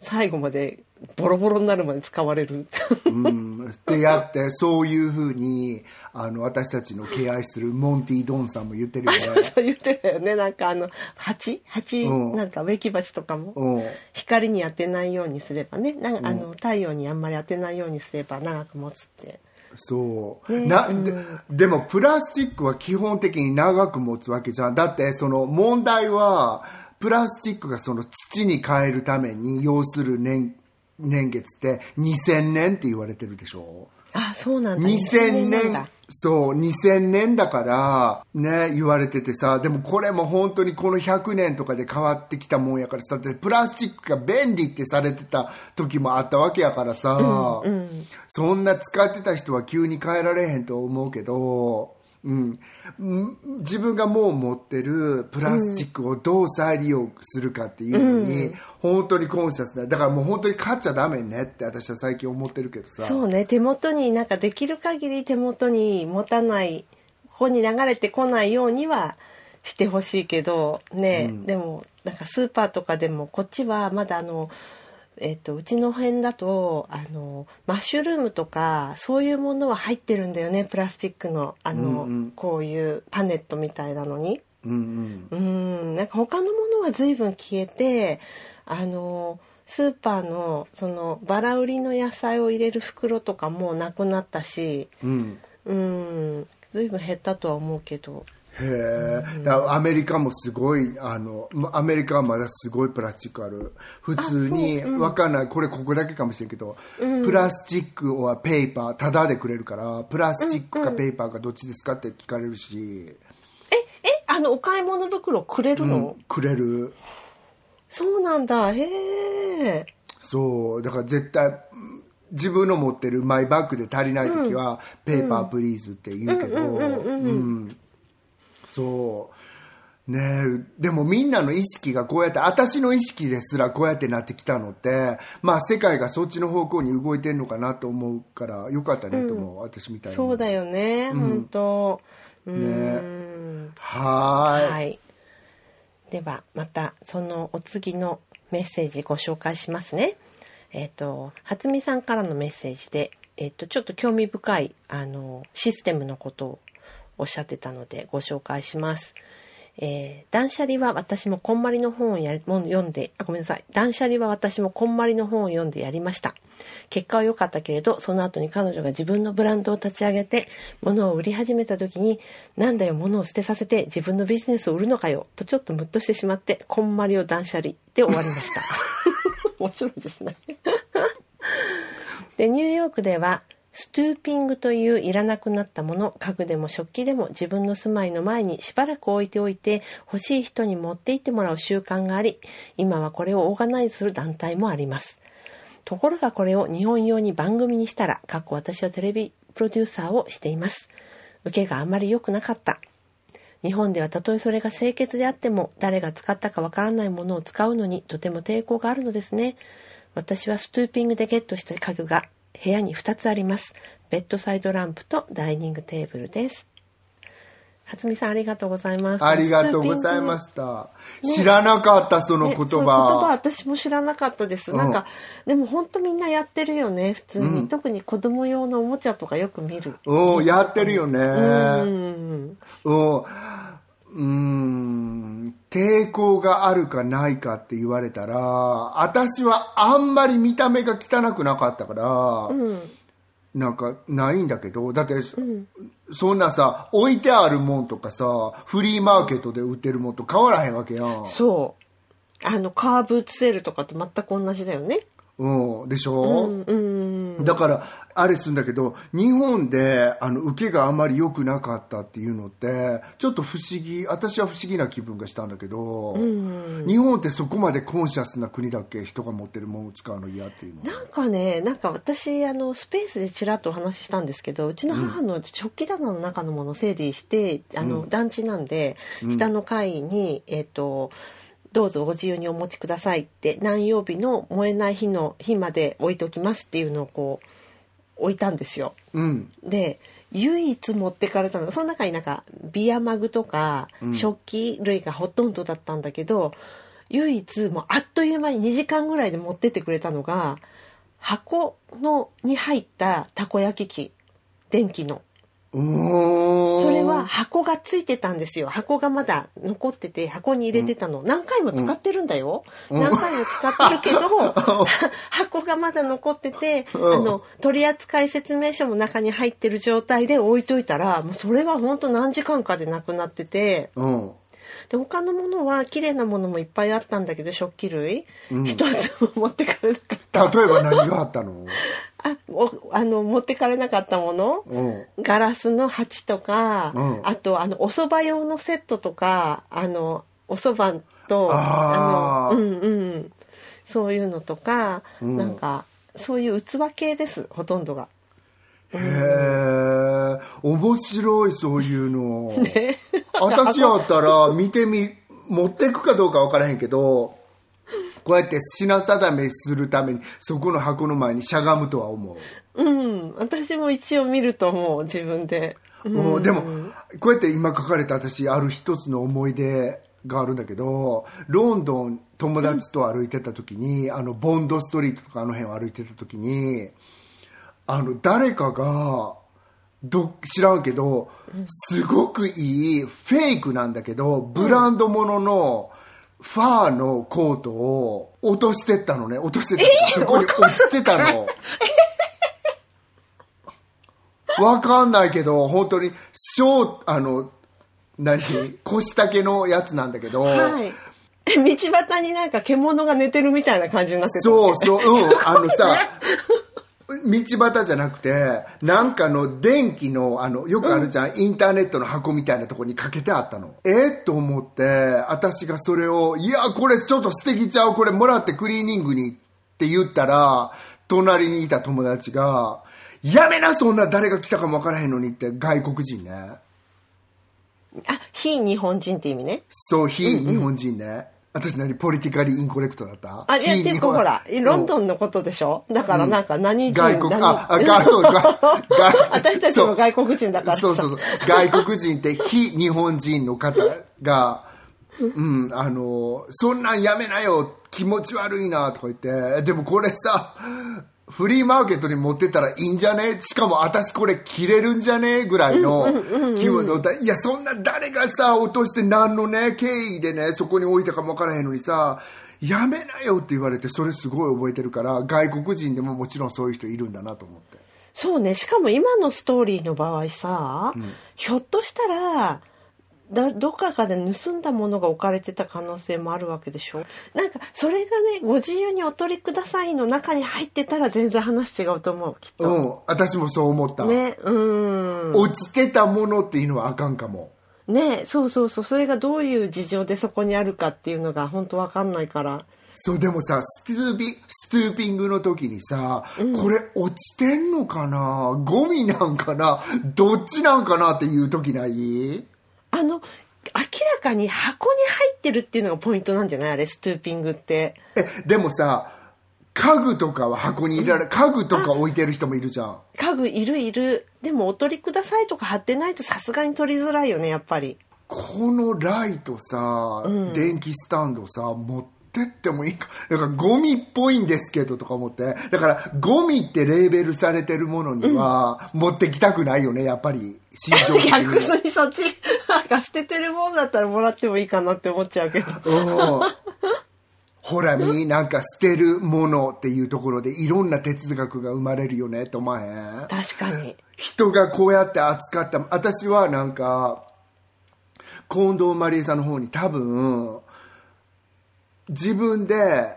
最後までボロボロになるまで使われる。うん。ってやって、そういうふうに、あの、私たちの敬愛するモンティ・ドンさんも言ってるよあね。そうそう言ってたよね。なんかあの蜂？蜂、うん。なんか植木鉢とかもうん。光に当てないようにすればね。なんかあの太陽にあんまり当てないようにすれば長く持つって。そう、ねなうん。ででもプラスチックは基本的に長く持つわけじゃん。だってその問題はプラスチックがその土に変えるために要する年年月って2000年って言われてるでしょ？あそうなんだ。2000年そう2000年だからね言われててさでもこれも本当にこの100年とかで変わってきたもんやからさでプラスチックが便利ってされてた時もあったわけやからさ、うん。そんな使ってた人は急に変えられへんと思うけど、うん、ん自分がもう持ってるプラスチックをどう再利用するかっていうのに、本当にコンシャスなだからもう本当に買っちゃダメねって私は最近思ってるけどさ。そうね。手元になんかできる限り手元に持たないここに流れてこないようにはしてほしいけどね、うん。でもなんかスーパーとかでもこっちはまだあのえっとうちの辺だとあのマッシュルームとかそういうものは入ってるんだよねプラスチックの。あの、うんうん。こういうパネットみたいなのに。うんうん。うん。なんか他のものは随分消えてあのスーパーのそのバラ売りの野菜を入れる袋とかもなくなったし。うん。うん。随分減ったとは思うけどへえ、アメリカもすごいあのまアメリカはまだすごいプラスチックある。普通にわかんない。これここだけかもしれんけど、プラスチックはペーパータダでくれるからプラスチックかペーパーかどっちですかって聞かれるし、えあのお買い物袋くれるの、うんくれる。そうなんだ。へえそう。だから絶対うん自分の持ってるマイバッグで足りない時は、ペーパープリーズって言うけどうんそう。ねえでもみんなの意識がこうやって私の意識ですらこうやってなってきたのってまあ世界がそっちの方向に動いてんのかなと思うからよかったねと思う、私みたいに。そうだよね、本当。うねんはーい。はい。ではまたそのお次のメッセージご紹介しますね。えっ、と初見さんからのメッセージで、えっ、とちょっと興味深いあのシステムのことをおっしゃってたのでご紹介します。えー断捨離は私もこんまりの本をやも読んであごめんなさい。断捨離は私もこんまりの本を読んでやりました。結果は良かったけれどその後に彼女が自分のブランドを立ち上げて物を売り始めた時になんだよ物を捨てさせて自分のビジネスを売るのかよとちょっとムッとしてしまってこんまりを断捨離で終わりました。面白いですね。でニューヨークではストゥーピングといういらなくなったもの家具でも食器でも自分の住まいの前にしばらく置いておいて欲しい人に持って行ってもらう習慣があり今はこれをオーガナイズする団体もあります。ところがこれを日本用に番組にしたらかっこ私はテレビプロデューサーをしています。受けがあまり良くなかった。日本ではたとえそれが清潔であっても誰が使ったかわからないものを使うのにとても抵抗があるのですね。私はストゥーピングでゲットした家具が部屋に2つありますベッドサイドランプとダイニングテーブルです初見さんありがとうございます。ありがとうございました。知らなかった、その言ねそういう言葉葉。私も知らなかったです。うんなんか、でも本当みんなやってるよね、普通に。うん特に子供用のおもちゃとかよく見る。うん、やってるよね。うん。うん。うーん、抵抗があるかないかって言われたら、私はあんまり見た目が汚くなかったから、うん。なんかないんだけど、だって、んそんなさ、置いてあるもんとかさ、フリーマーケットで売ってるもんと変わらへんわけやん。そう。あの、カーブーツセールとかと全く同じだよね。うん、でしうょ、ん。うん。だから、あれするんだけど、日本で、あの、受けがあんまり良くなかったっていうのって、ちょっと不思議、私は不思議な気分がしたんだけど、うん日本ってそこまでコンシャスな国だっけ？人が持ってるものを使うの嫌っていうの。なんかね、なんか私、あの、スペースでちらっとお話ししたんですけど、うちの母の食器棚の中のものを整理して、あの、団地なんで、下の階に、えっ、と、どうぞご自由にお持ちくださいって、何曜日の燃えない日の日まで置いときますっていうのをこう、置いたんですよ。うん。で唯一持ってかれたのがその中になんかビアマグとかうん食器類がほとんどだったんだけど、唯一もうあっという間に2時間ぐらいで持ってってくれたのが箱のに入ったたこ焼き器電気のそれは、箱がついてたんですよ。箱がまだ残ってて箱に入れてたの、何回も使ってるんだよ、うん。何回も使ってるけど 箱がまだ残ってて、うん。あの取扱説明書も中に入ってる状態で置いといたらもうそれは本当何時間かでなくなってて。うん。で他のものは綺麗なものもいっぱいあったんだけど食器類。うん。一、つも持ってかれなかった。例えば何があったの？あおあの持ってかれなかったもの。うん。ガラスの鉢とか、うん。あとあのお蕎麦用のセットとかあのお蕎麦とあー。のうんうん。そういうのとか、うん。なんかそういう器系ですほとんどが。へえ、面白い、そういうの。ね私やったら、見てみ、持ってくかどうかわからへんけど、こうやって品定めするために、そこの箱の前にしゃがむとは思う。うん私も一応見ると思う自分で。もうでも、こうやって今書かれた私、ある一つの思い出があるんだけど、ロンドン友達と歩いてた時に、あの、ボンドストリートとかあの辺を歩いてた時に、あの、誰かが、ど、知らんけど、すごくいい、フェイクなんだけど、ブランドものの、ファーのコートを落としてったのね。落としてた。そこに落ちてたの。わかんないけど、本当に、ショー、あの、何？腰丈のやつなんだけど、はい。道端になんか獣が寝てるみたいな感じになってた。そうそう、うん、あのさ、道端じゃなくて、なんかの電気の、あの、よくあるじゃん、インターネットの箱みたいなとこにかけてあったの。えっと思って、私がそれを、いや、これちょっと素敵ちゃう、これもらってクリーニングにって言ったら、隣にいた友達が、やめな、そんな誰が来たかもわからへんのにって外国人ね。あ非日本人って意味ね。そう、非日本人ね。私何？ポリティカリーインコレクトだった？あ、いや、っていうかほら、ロンドンのことでしょ？だからなんか何人、外国、何あ、あ、外外外。私たちも外国人だからさ。そうそうそう。外国人って非日本人の方が、うん、あの、そんなんやめなよ、気持ち悪いな、とか言って、でもこれさ、フリーマーケットに持ってったらいいんじゃね？しかも私これ着れるんじゃね？ぐらいの気分の、いや、そんな誰がさ、落として何のね、経緯でね、そこに置いたかもわからへんのにさ、やめなよって言われて、それすごい覚えてるから、外国人でももちろんそういう人いるんだなと思って。そうね。しかも今のストーリーの場合さ、ひょっとしたら、だどっかかで盗んだものが置かれてた可能性もあるわけでしょ？なんかそれがねご自由にお取りくださいの中に入ってたら全然話違うと思うきっと、うん、私もそう思った。ねうん。落ちてたものっていうのはあかんかも。ねそうそうそう。それがどういう事情でそこにあるかっていうのが本当わかんないから。そう、でもさ、ストゥービ、ストゥーピングの時にさ、これ落ちてんのかな？ゴミなんかな？どっちなんかな？っていう時ない？あの明らかに箱に入ってるっていうのがポイントなんじゃない？あれストゥーピングってえ、でもさ、家具とかは箱に入れられ、家具とか置いてる人もいるじゃん。家具いるいる。でもお取りくださいとか貼ってないとさすがに取りづらいよね、やっぱり。このライトさ、電気スタンドさ、持ってってもいいか。だからゴミっぽいんですけどとか思って。だからゴミってレーベルされてるものには持ってきたくないよね、やっぱり。心情的逆に。にそっち、なんか捨ててるもんだったらもらってもいいかなって思っちゃうけど。うんほらみ、なんか捨てるものっていうところでいろんな哲学が生まれるよね、と思わへん確かに。人がこうやって扱った、私はなんか、近藤マリエさんの方に多分、自分で、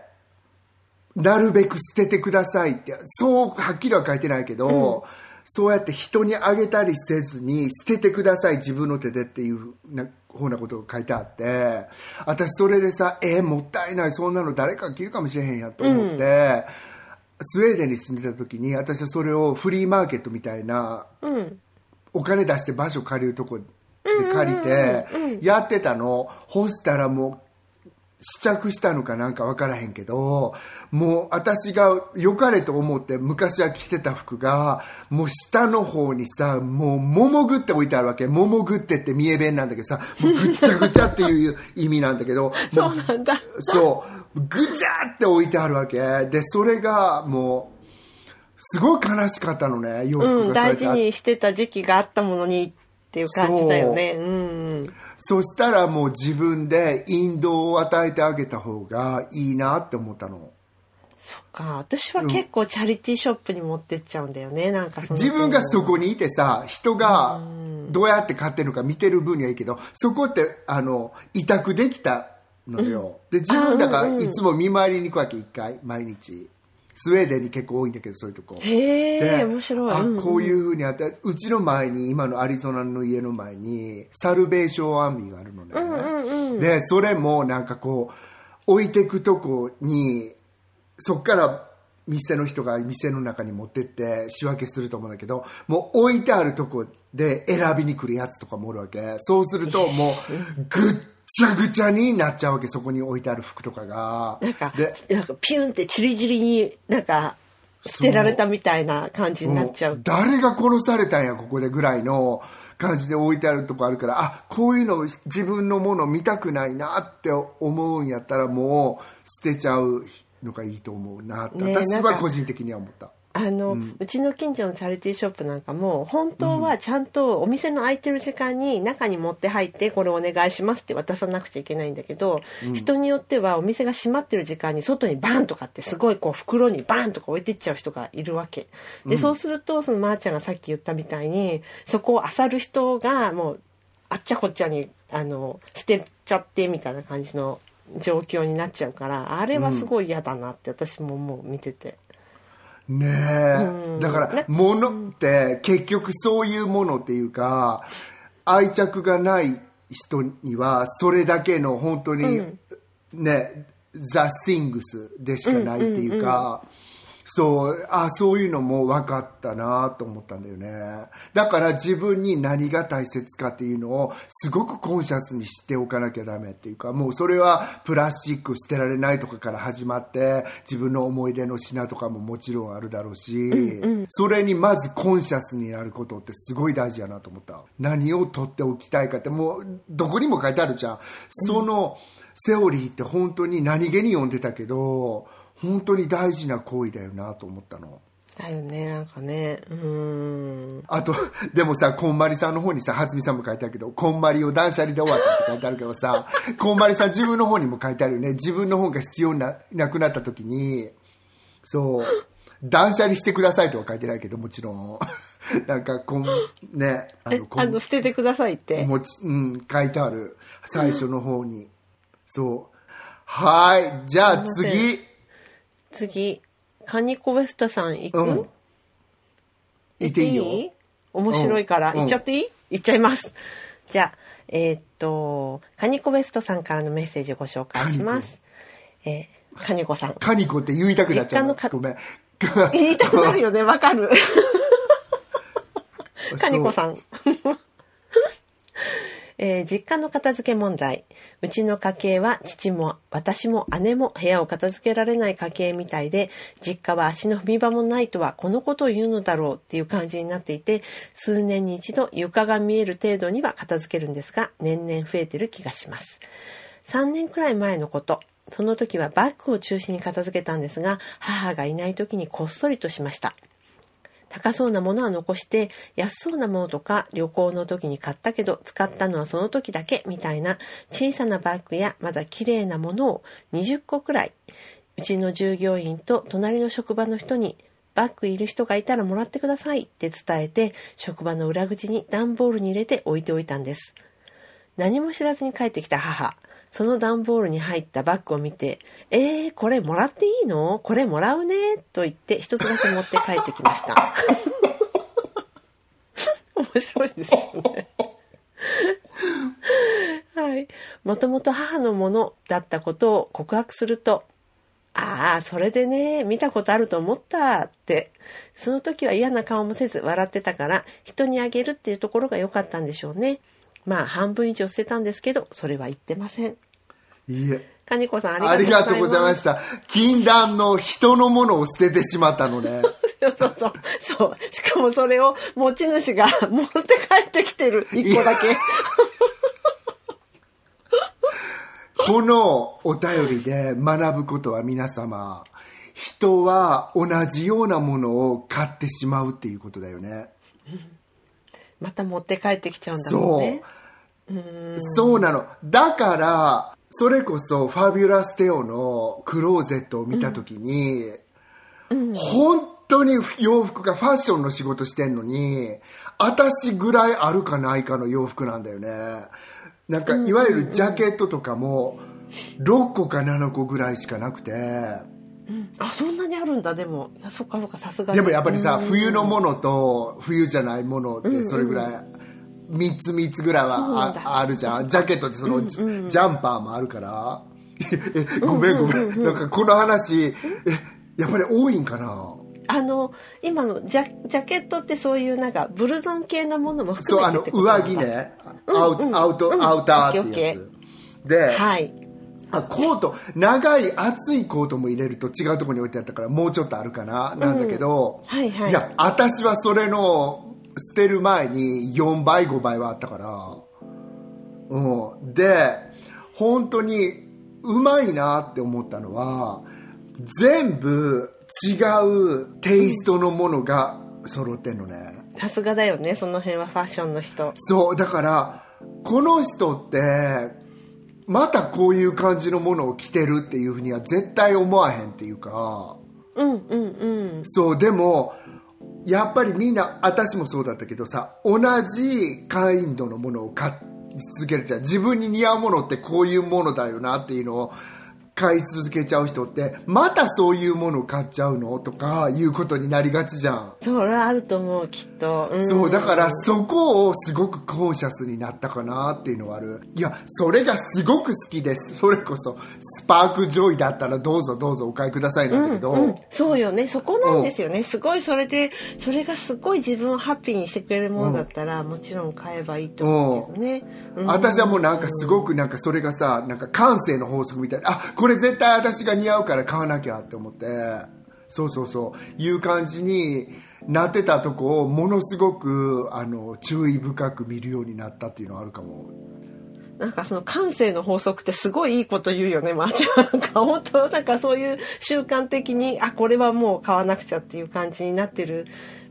なるべく捨ててくださいって、そうはっきりは書いてないけど、そうやって人にあげたりせずに、捨ててください自分の手でっていうなふうなことが書いてあって、私それでさ、えーもったいない、そんなの誰か着るかもしれへんやと思って、スウェーデンに住んでた時に、私はそれをフリーマーケットみたいな、うん。お金出して場所借りるとこで借りてやってたの。干したらもう試着したのかなんか分からへんけどもう私が良かれと思って昔は着てた服がもう下の方にさもう桃ぐって置いてあるわけ桃ぐってって三重弁なんだけどさもうぐちゃぐちゃっていう意味なんだけど そもうなんだ。そう、ぐちゃって置いてあるわけ。で、それがもう、すごい悲しかったのね、洋服うん、がされてあ大事にしてた時期があったものにっていう感じだよね。うん。そしたらもう自分で引導を与えてあげた方がいいなって思ったの。そっか。私は結構チャリティーショップに持ってっちゃうんだよね。なんかその自分がそこにいてさ、人がどうやって買ってるのか見てる分にはいいけど、そこって、あの、委託できたのよ。で、自分だからいつも見回りに行くわけ、一回、毎日。スウェーデンに結構多いんだけど、そういうとこ。へえ、で面白い。あうんうんこういうふうにあってうちの前に今のアリゾナの家の前にサルベーションアーミーがあるのね、でそれもなんかこう置いてくとこにそっから店の人が店の中に持ってって仕分けすると思うんだけどもう置いてあるとこで選びに来るやつとかもおるわけ。そうするともうぐっちゃぐちゃになっちゃうわけそこに置いてある服とかが。なんかで、なんかピュンってチリチリになんか捨てられたみたいな感じになっちゃう。誰が殺されたんやここでぐらいの感じで置いてあるとこあるからあこういうの自分のもの見たくないなって思うんやったらもう捨てちゃうのがいいと思うなって、私ねなんかは個人的には思ったあの、うちの近所のチャリティーショップなんかも本当はちゃんとお店の空いてる時間に中に持って入ってこれお願いしますって渡さなくちゃいけないんだけど、人によってはお店が閉まってる時間に外にバンとかってすごいこう袋にバンとか置いてっちゃう人がいるわけ。で、そうするとそのまーちゃんがさっき言ったみたいにそこを漁る人がもうあっちゃこっちゃにあの捨てちゃってみたいな感じの状況になっちゃうからあれはすごい嫌だなって私ももう見てて。ねえ、だから物って結局そういうものっていうか愛着がない人にはそれだけの本当に、ねザ・シングスでしかないっていうか、そうあそういうのも分かったなと思ったんだよね。だから自分に何が大切かっていうのをすごくコンシャスに知っておかなきゃダメっていうかもうそれはプラスチック捨てられないとかから始まって自分の思い出の品とかももちろんあるだろうし、それにまずコンシャスになることってすごい大事やなと思った。何を取っておきたいかってもうどこにも書いてあるじゃん。そのセオリーって本当に何気に読んでたけど本当に大事な行為だよなと思ったの。だよねなんかねうーんあと、でもさ、こんまりさんの方にさ、はずみさんも書いてあるけど、こんまりを断捨離で終わったって書いてあるけどさ、こんまりさん自分の方にも書いてあるよね。自分の方が必要ななくなった時に、そう、断捨離してくださいとは書いてないけど、もちろん。なんか、こん、ね、あえこんあの捨ててくださいってもち、うん、書いてある。最初の方に。そう。はい。じゃあ次。次。カニコウエスタさん行く、うん。いていいよ。面白いから、うん。行っちゃっていい？行っちゃいます。じゃあえーっとカニコウエストさんからのメッセージをご紹介します。えーカニコさん。カニコって言いたくなっちゃう。ごめん。言いたくなるよね。わかる。カニコさんえー実家の片付け問題。うちの家系は父も私も姉も部屋を片付けられない家系みたいで、実家は足の踏み場もないとはこのことを言うのだろうっていう感じになっていて、数年に一度床が見える程度には片付けるんですが、年々増えてる気がします。3年くらい前のこと。その時はバッグを中心に片付けたんですが、母がいない時にこっそりとしました。高そうなものは残して安そうなものとか旅行の時に買ったけど使ったのはその時だけみたいな小さなバッグやまだ綺麗なものを20個くらいうちの従業員と隣の職場の人にバッグいる人がいたらもらってくださいって伝えて職場の裏口に段ボールに入れて置いておいたんです。何も知らずに帰ってきた母。その段ボールに入ったバッグを見て、えー、これもらっていいの？これもらうね？と言って一つだけ持って帰ってきました。面白いですよね。はい。もともと母のものだったことを告白すると、ああ、それでね、見たことあると思ったって。その時は嫌な顔もせず笑ってたから、人にあげるっていうところが良かったんでしょうね。まあ、半分以上捨てたんですけど、それは言ってません。いえ。かにこさん、ありがとうございます。した。禁断の人のものを捨ててしまったのね。そうそうそう。そう。しかもそれを持ち主が持って帰ってきてる。一個だけ。このお便りで学ぶことは皆様、人は同じようなものを買ってしまうっていうことだよね。また持って帰ってきちゃうんだもんそうね。。そうなの。だから、それこそファビュラステオのクローゼットを見たときに、本当に洋服がファッションの仕事してんのに、私ぐらいあるかないかの洋服なんだよね。なんか、いわゆるジャケットとかも、6個か7個ぐらいしかなくて、あ、そんなにあるんだ、でも。そっかそっか、さすがに。でもやっぱりさ、うん冬のものと冬じゃないものってそれぐらい、3つ3つぐらいはだああるじゃん。ジャケットってその、ジジャンパーもあるから。えごめんごめん。なんかこの話、え、やっぱり多いんかな？あの、今のジャジャケットってそういうなんか、ブルゾン系のものも含そう、あの、めてってことな上んだ着ね。アウアウト、うんアウターっていうやつ。で、はい。あコート、長い厚いコートも入れると違うところに置いてあったから、もうちょっとあるかな、なんだけど、はいはいや、私はそれの、捨てる前に4倍、5倍はあったから、うん。で、本当にうまいなって思ったのは、全部違うテイストのものが揃ってんのね。さすがだよね、その辺はファッションの人。そう、だから、この人って、またこういう感じのものを着てるっていうふうには絶対思わへんっていうか、うんうんうん。そう、でも、やっぱりみんな、私もそうだったけどさ、同じカインドのものを買い続けるじゃん。自分に似合うものってこういうものだよなっていうのを買い続けちゃう人って、またそういうものを買っちゃうの？とかいうことになりがちじゃん。それはあると思う、きっと。ん。そう、だからそこをすごくコンシャスになったかなっていうのはある。いや、それがすごく好きです。それこそ、スパークジョイだったらどうぞどうぞお買いくださいなんだけど、うん、そうよね。そこなんですよね、すごいそれでそれがすごい自分をハッピーにしてくれるものだったら、もちろん買えばいいと思うけどね、うん。私はもうなんかすごくなんかそれがさ、なんか感性の法則みたいな、あ、これ絶対私が似合うから買わなきゃって思って、そうそうそう、いう感じになってたとこをものすごく、あの、注意深く見るようになったっていうのはあるかも。なんかその感性の法則ってすごいいいこと言うよね、まー、ちゃん。なんか本当、なんかそういう習慣的に、あ、これはもう買わなくちゃっていう感じになってる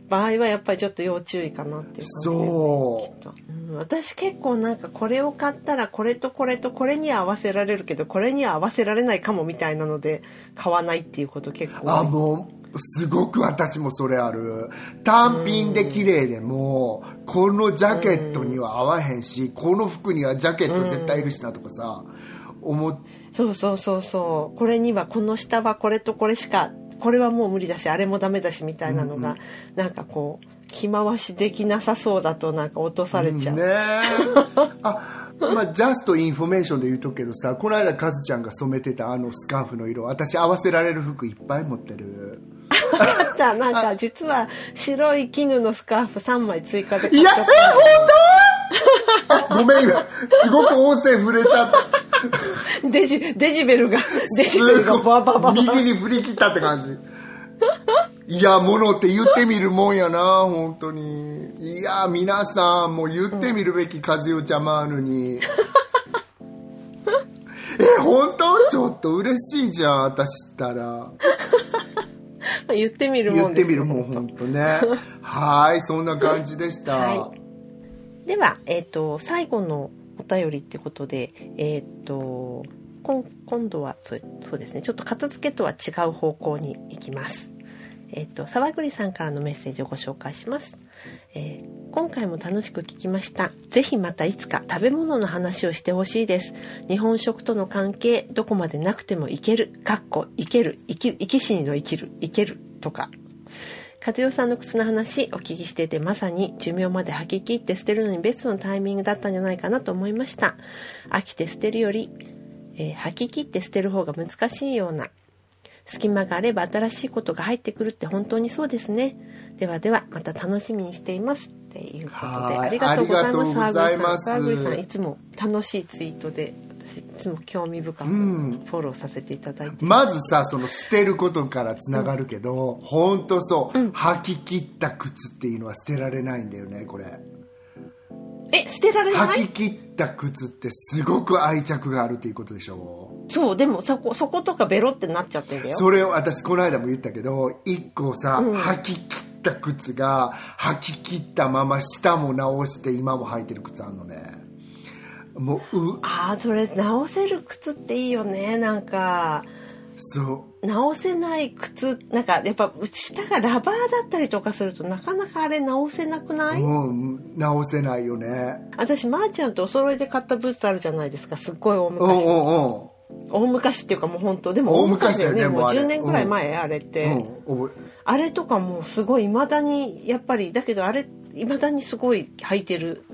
場合はやっぱりちょっと要注意かなっていう感じねそう。うん、私結構なんかこれを買ったらこれとこれとこれには合わせられるけどこれには合わせられないかもみたいなので買わないっていうこと結構あ、もう、すごく私もそれある。単品で綺麗でも、このジャケットには合わへんし、この服にはジャケット絶対いるしなとかさ、思っそうそうそうそう。これにはこの下はこれとこれしかこれはもう無理だしあれもダメだしみたいなのが、なんかこう着回しできなさそうだとなんか落とされちゃう、ね。えあまあ just information で言うとくけどさこの間カズちゃんが染めてたあのスカーフの色私合わせられる服いっぱい持ってる。あったなんか実は白い絹のスカーフ3枚追加でいやえ本あごめん今、すごく音声触れちゃった。デジ、デジベルが、デジベルがババババ。右に振り切ったって感じ。いや、ものって言ってみるもんやな、本当に。いや、皆さんも言ってみるべき、和代ちゃまーぬに。え、本当？ちょっと嬉しいじゃん、私ったら。言ってみる言もんですってみるもん、本当ね。はい、そんな感じでした。はでは、えっ、と、最後のお便りってことで、えっ、と、今度はそうそうですね、ちょっと片付けとは違う方向に行きます。えっ、と、沢栗さんからのメッセージをご紹介します。えー今回も楽しく聞きました。ぜひまたいつか食べ物の話をしてほしいです。日本食との関係、どこまでなくてもいける、かっこ、いける、生き、生き死にの生きる、いける、とか。和代さんの靴の話お聞きしててまさに寿命まで履き切って捨てるのにベストのタイミングだったんじゃないかなと思いました。飽きて捨てるより、えー履き切って捨てる方が難しいような隙間があれば新しいことが入ってくるって本当にそうですね。ではではまた楽しみにしています。っていうことではいありがとうございます。ありがとうございます。沢栗さんいつも楽しいツイートで私いつも興味深くフうん。ォローさせていただいて、まずさその捨てることからつながるけど、ほん。とそう、履き切った靴っていうのは捨てられないんだよねこれ。え捨てられない？履き切った靴ってすごく愛着があるっていうことでしょそうでもそこそことかベロってなっちゃってんだよ。それを私この間も言ったけど一個さ、うん。履き切った靴が履き切ったまま下も直して今も履いてる靴あんのねもううああそれ直せる靴っていいよねなんか。そう。直せない靴なんかやっぱ下がラバーだったりとかするとなかなかあれ直せなくない、うん、直せないよね。私まー、ちゃんとお揃いで買ったブーツあるじゃないですか。すっごい大うんう昔、んうん。大昔っていうかもう本当。でも大大昔昔だよね。ねもうあれ。10年ぐらい前、あれって、うん、覚あれとかもうすごい未だにやっぱりだけどあれ未だにすごい履いてる。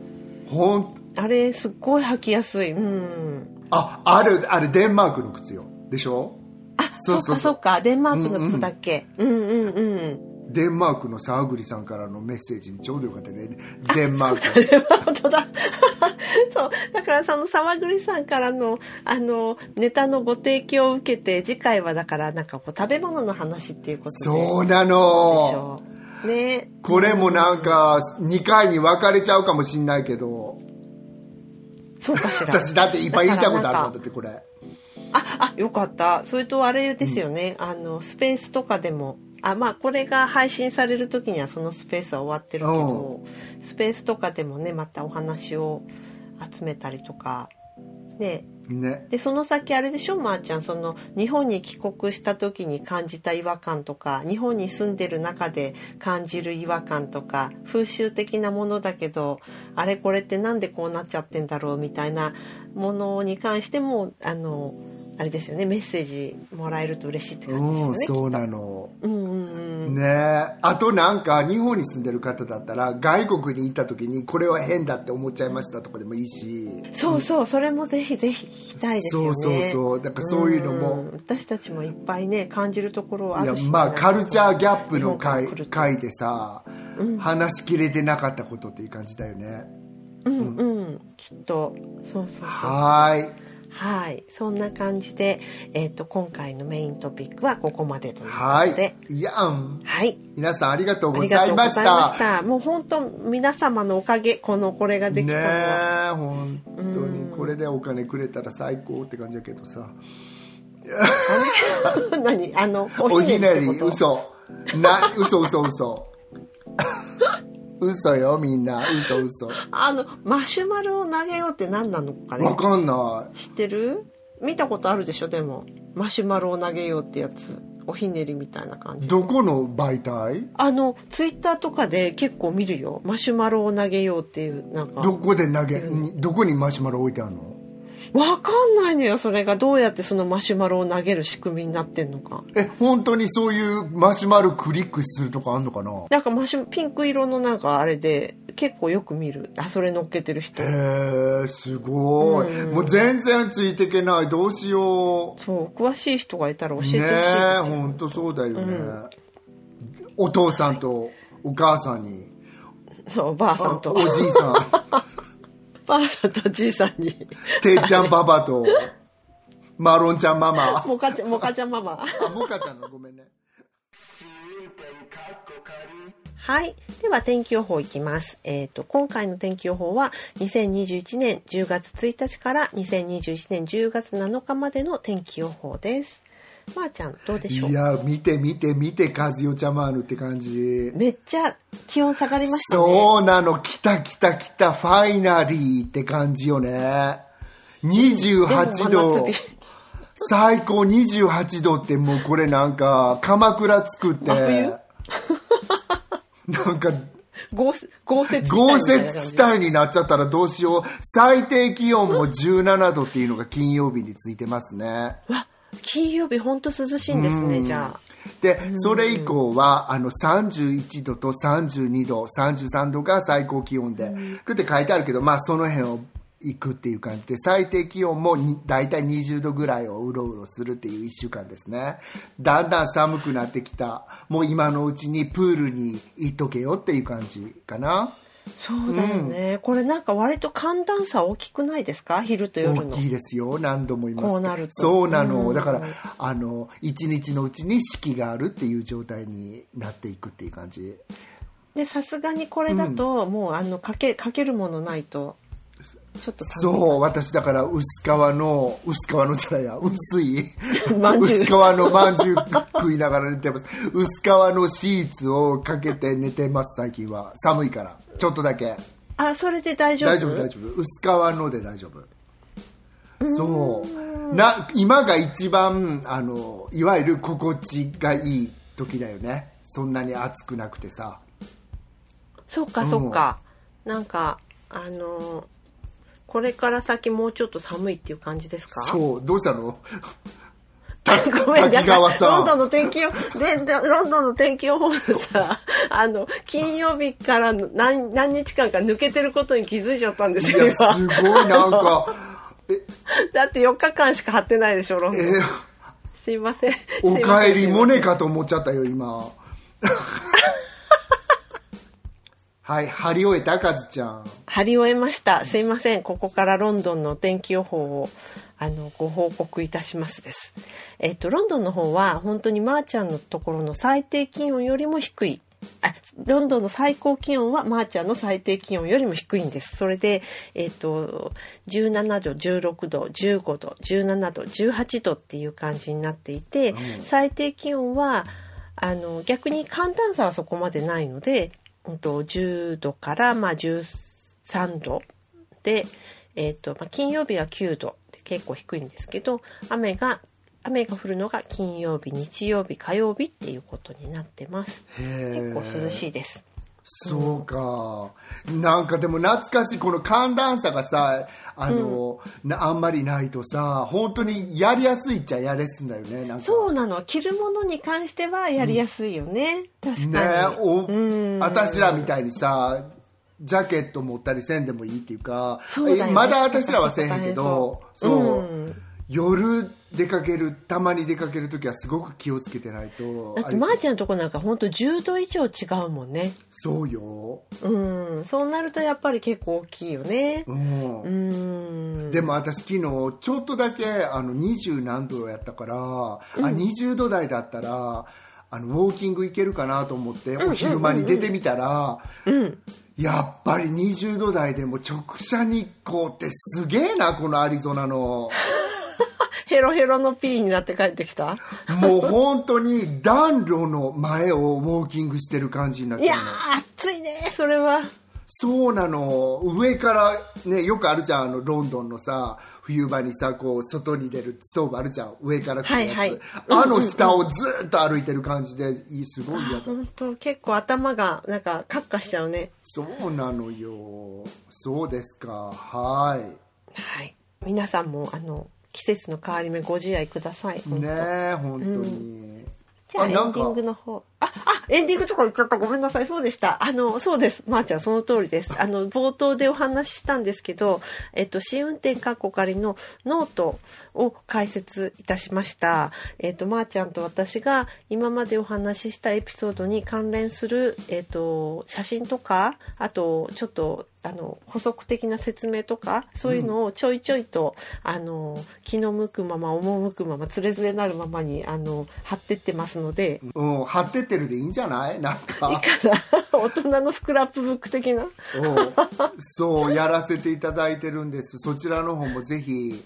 えほん、あれすっごい履きやすい。うん。あ、あれ、あれ、デンマークの靴よ。でしょ？あそそうそう。そうっかそっか。デンマークの靴だっけ、うん、うんうん。うんデンマークの沢栗さんからのメッセージにちょうどよかったね。デンマーク。本当だ。そう。だからその沢栗さんからのあのネタのご提供を受けて次回はだからなんかこう食べ物の話っていうことで。そうなの。ね。これもなんか、2回に分かれちゃうかもしんないけど、そうかしら。私だっていっぱい言いたいことあるもんだってこれ。ああよかった。それとあれですよね、あのスペースとかでも。あまあこれが配信される時にはそのスペースは終わってるけど、スペースとかでもねまたお話を集めたりとか。ねね。でその先あれでしょまー、ちゃんその日本に帰国した時に感じた違和感とか日本に住んでる中で感じる違和感とか風習的なものだけどあれこれってなんでこうなっちゃってんだろうみたいなものに関してもあのあれですよねメッセージもらえると嬉しいって感じですようん、ね。そうなの。うんうんうんね。えあとなんか日本に住んでる方だったら外国に行った時にこれは変だって思っちゃいましたとかでもいいし。そうそうそれもぜひぜひ聞きたいですよね。そうそうそう。だからそういうのも。ん。私たちもいっぱいね感じるところはいあやるし。ね、まあカルチャーギャップの回回でさ、うん話しきれてなかったことっていう感じだよね。うん。うん、きっと。そうそうそう。はーいはい。そんな感じで、えっと今回のメイントピックはここまでというこはとで。いい。やん。はい。皆さんありがとうありございましがとうございまたした。もう本当皆様のおかげこのこれができねたのは、え本当に。うん。これでお金くれたら最高って感じだけどさ。何？あの おおひねりってこと？嘘。な嘘嘘嘘 嘘よみんな。嘘嘘。あのマシュマロを投げようって何なのかね？わかんない。知ってる？見たことあるでしょ？でも。マシュマロを投げようってやつ。おひねりみたいな感じ。どこの媒体？あのツイッターとかで結構見るよ。マシュマロを投げようっていうなんか。どこで投げ、にどこにマシュマロ置いてあるの？わかんないのよそれが。どうやってそのマシュマロを投げる仕組みになってんのか。え本当にそういうマシュマロクリックするとかあんのかな？なんかマシュピンク色のなんかあれで結構よく見る。あそれ乗っけてる人。へえすごい、うん。もう全然ついていけない。どうしよそう詳しい人がいたら教えうてほしいねですえよ、本当そうだよね、お父さんとお母さんに。そうおばあさんと。あおじいさん ばあさんとじいさんにてっちゃんパパと、マロンちゃんママ。モカちゃんモカちゃんママあ、モカちゃんのごめんね。はい。では天気予報いきます。えっ、と、今回の天気予報は2021年10月1日から2021年10月7日までの天気予報です。まー、ちゃん、どうでしょう？いや、見て見て見て、カズヨちゃまーぬって感じ。めっちゃ気温下がりましたね。そうなの、来た来た来た、ファイナリーって感じよね。28度最高28度ってもうこれなんか、鎌倉作って なんか、豪豪雪地帯豪雪地帯になっちゃったらどうしよう。最低気温も17度っていうのが金曜日についてますね。わ金曜日ほんと涼しいんですね、じゃあ。で、それ以降は、あの、31度と32度、33度が最高気温で、くって書いてあるけど、まあ、その辺を行くっていう感じで、最低気温もに大体20度ぐらいをうろうろするっていう1週間ですね。だんだん寒くなってきた。もう今のうちにプールに行っとけよっていう感じかな。そうだよね、これなんか割と寒暖差大きくないですか？昼と夜の。大きいですよ。何度も言います。こうなると。そうなの、うん。だからあの一日のうちに四季があるっていう状態になっていくっていう感じ。でさすがにこれだと、もうあのかけかけるものないとちょっとそう私だから薄皮の薄皮のじゃないや薄い。薄皮のまんじゅう食いながら寝てます。薄皮のシーツをかけて寝てます最近は。寒いから。ちょっとだけ。あそれで大丈夫？大丈夫大丈夫。薄皮ので大丈夫。そう。な今が一番あのいわゆる心地がいい時だよね。そんなに暑くなくてさ。そっかそっか、なんかあのこれから先もうちょっと寒いっていう感じですか？そうどうしたの？ごめん、滝川さん。ロンドンの天気予ででロンドンの天気予報のさ、あの、金曜日からの何何日間か抜けてることに気づいちゃったんですよ、いすごいなんか。え？だって4日間しか貼ってないでしょ、ロンドン。え？すいません。おすいませんかえりモネかと思っちゃったよ今はい貼り終えたカズちゃん貼り終えました。すいません。ここからロンドンの天気予報をあのご報告いたしますです。えっとロンドンの方は本当にまーちゃんのところの最低気温よりも低い。あロンドンの最高気温はまーちゃんの最低気温よりも低いんです。それで、えっと17度、16度、15度、17度、18度っていう感じになっていて、最低気温はあの逆に寒暖差はそこまでないので、10度からまあ13度で、えーとまあ、金曜日は9度で結構低いんですけど雨が雨が降るのが金曜日日曜日火曜日っていうことになってます。結構涼しいです。そうか、なんかでも懐かしいこの寒暖差がさあの、なあんまりないとさ本当にやりやすいっちゃやりやすいんだよねなんか。そうなの。着るものに関してはやりやすいよね、確ねかに、おうん。私らみたいにさジャケット持ったりせんでもいいっていうかそうね。えまだ私らはせんけどそう。うん夜出かけるたまに出かける時はすごく気をつけてないとだってまーちゃんのとこなんかほんと10度以上違うもんね。そうよ、うん。そうなるとやっぱり結構大きいよね。うん。うん。でも私昨日ちょっとだけあの20何度やったから、あ20度台だったらあのウォーキング行けるかなと思って、お昼間に出てみたら、やっぱり20度台でも直射日光ってすげえなこのアリゾナの ヘロヘロのピーになって帰ってきた？もう本当に暖炉の前をウォーキングしてる感じになっていやー暑いねそれは。そうなの。上からねよくあるじゃんあのロンドンのさ冬場にさこう外に出るストーブあるじゃん。上から来るやつ、はいはい。あの下をずっと歩いてる感じでいいすごい嫌だ。本当。結構頭がなんかカッカしちゃうね。そうなのよ。そうですか。はい。はい。皆さんもあの季節の変わり目ご自愛くださいねえ本当に、じゃあエンディングの方あ、あ、エンディングとか言っちゃった。ごめんなさい。そうでした。あの、そうです。まー、ちゃん、その通りです。あの、冒頭でお話ししたんですけど、えっと、試運転カッコ仮のノートを開設いたしました。えっと、まー、ちゃんと私が今までお話ししたエピソードに関連する、えっと、写真とか、あと、ちょっと、あの補足的な説明とかそういうのをちょいちょいと、あの気の向くまま赴くままつれづれなるままにあの貼ってってますので、貼っててるでいいんじゃない？なんか。大人のスクラップブック的な。うんそう、やらせていただいてるんです。そちらの方もぜひ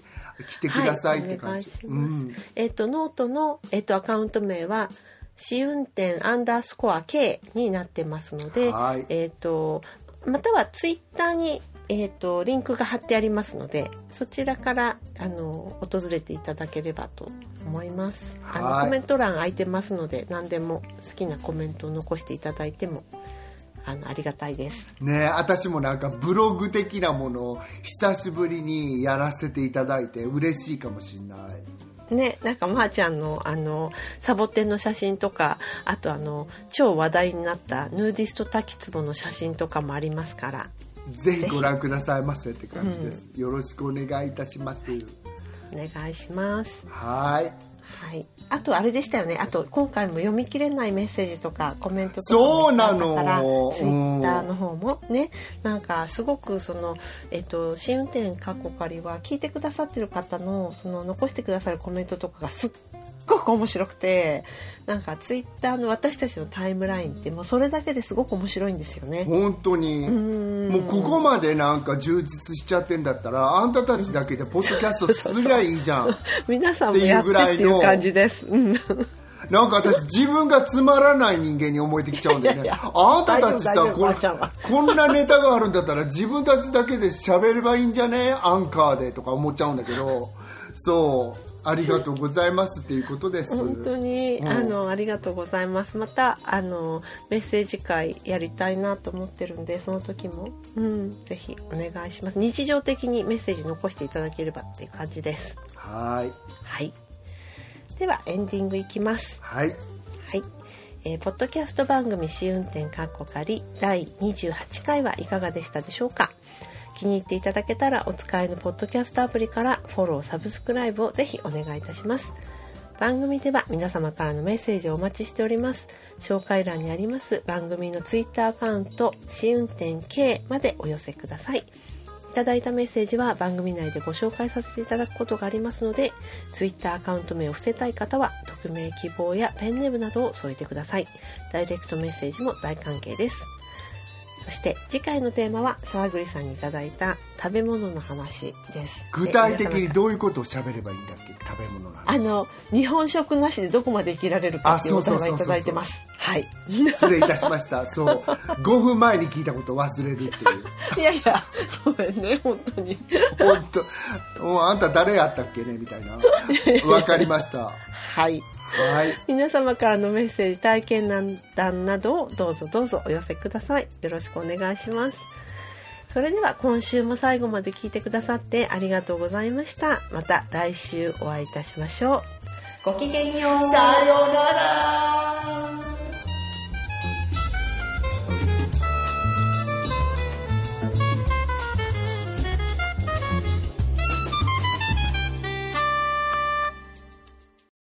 来てくださいって感じ。はい、お願いします。えっ、と、ノートの、えっ、と、アカウント名は、試運転アンダースコア K になってますので、はいえっ、と、またはツイッターに、えっ、と、リンクが貼ってありますので、そちらから、あの、訪れていただければと思います。あの、はいコメント欄空いてますので、何でも好きなコメントを残していただいても、あの、ありがたいです。ね私もなんかブログ的なものを久しぶりにやらせていただいて嬉しいかもしれない。ね、なんかまーちゃんのあのサボテンの写真とかあとあの超話題になったヌーディスト滝壺の写真とかもありますからぜひご覧くださいませって感じです。よろしくお願いいたします。お願いします。はい。はい。あとあれでしたよね。あと今回も読み切れないメッセージとかコメントとかそうなのからうんツイッターの方もね、なんかすごくそのえっと試運転過去仮は聞いてくださってる方のその残してくださるコメントとかがすっごく面白くて、なんかツイッターの私たちのタイムラインってもうそれだけですごく面白いんですよね。本当に。んもうここまでなんか充実しちゃってんだったら、あんたたちだけでポッドキャストすりゃいいじゃん。皆さんもやってっていう感じです。うん。なんか私自分がつまらない人間に思えてきちゃうんだよね。いやいやあんたたちさここんなネタがあるんだったら自分たちだけで喋ればいいんじゃねアンカーでとか思っちゃうんだけど、そう、ありがとうございますっていうことです。本当に、うん。あのありがとうございます。またあのメッセージ会やりたいなと思ってるんでその時も、うん、ぜひお願いします。日常的にメッセージ残していただければっていう感じです。はい。はい。ではエンディングいきます。はい。はい、えーポッドキャスト番組試運転かっこ仮第28回はいかがでしたでしょうか？気に入っていただけたらお使いのポッドキャストアプリからフォローサブスクライブをぜひお願いいたします番組では皆様からのメッセージをお待ちしております紹介欄にあります番組のツイッターアカウント試運転 K までお寄せくださいいただいたメッセージは番組内でご紹介させていただくことがありますので、Twitter アカウント名を伏せたい方は、匿名希望やペンネームなどを添えてください。ダイレクトメッセージも大歓迎です。そして次回のテーマは、沢栗さんにいただいた食べ物の話です。具体的にどういうことを喋ればいいんだっけ？食べ物の話。あの、日本食なしでどこまで生きられるかっていうお題がいただいてます。はい。失礼いたしました。そう。5分前に聞いたことを忘れるっていう。いやいや、ごめんね、本当に。本当。もうあんた誰やったっけね？みたいな。わかりました。はい。はい。皆様からのメッセージ、体験談などをどうぞどうぞお寄せください。よろしくお願いします。それでは今週も最後まで聞いてくださってありがとうございました。また来週お会いいたしましょう。ごきげんよう。さようなら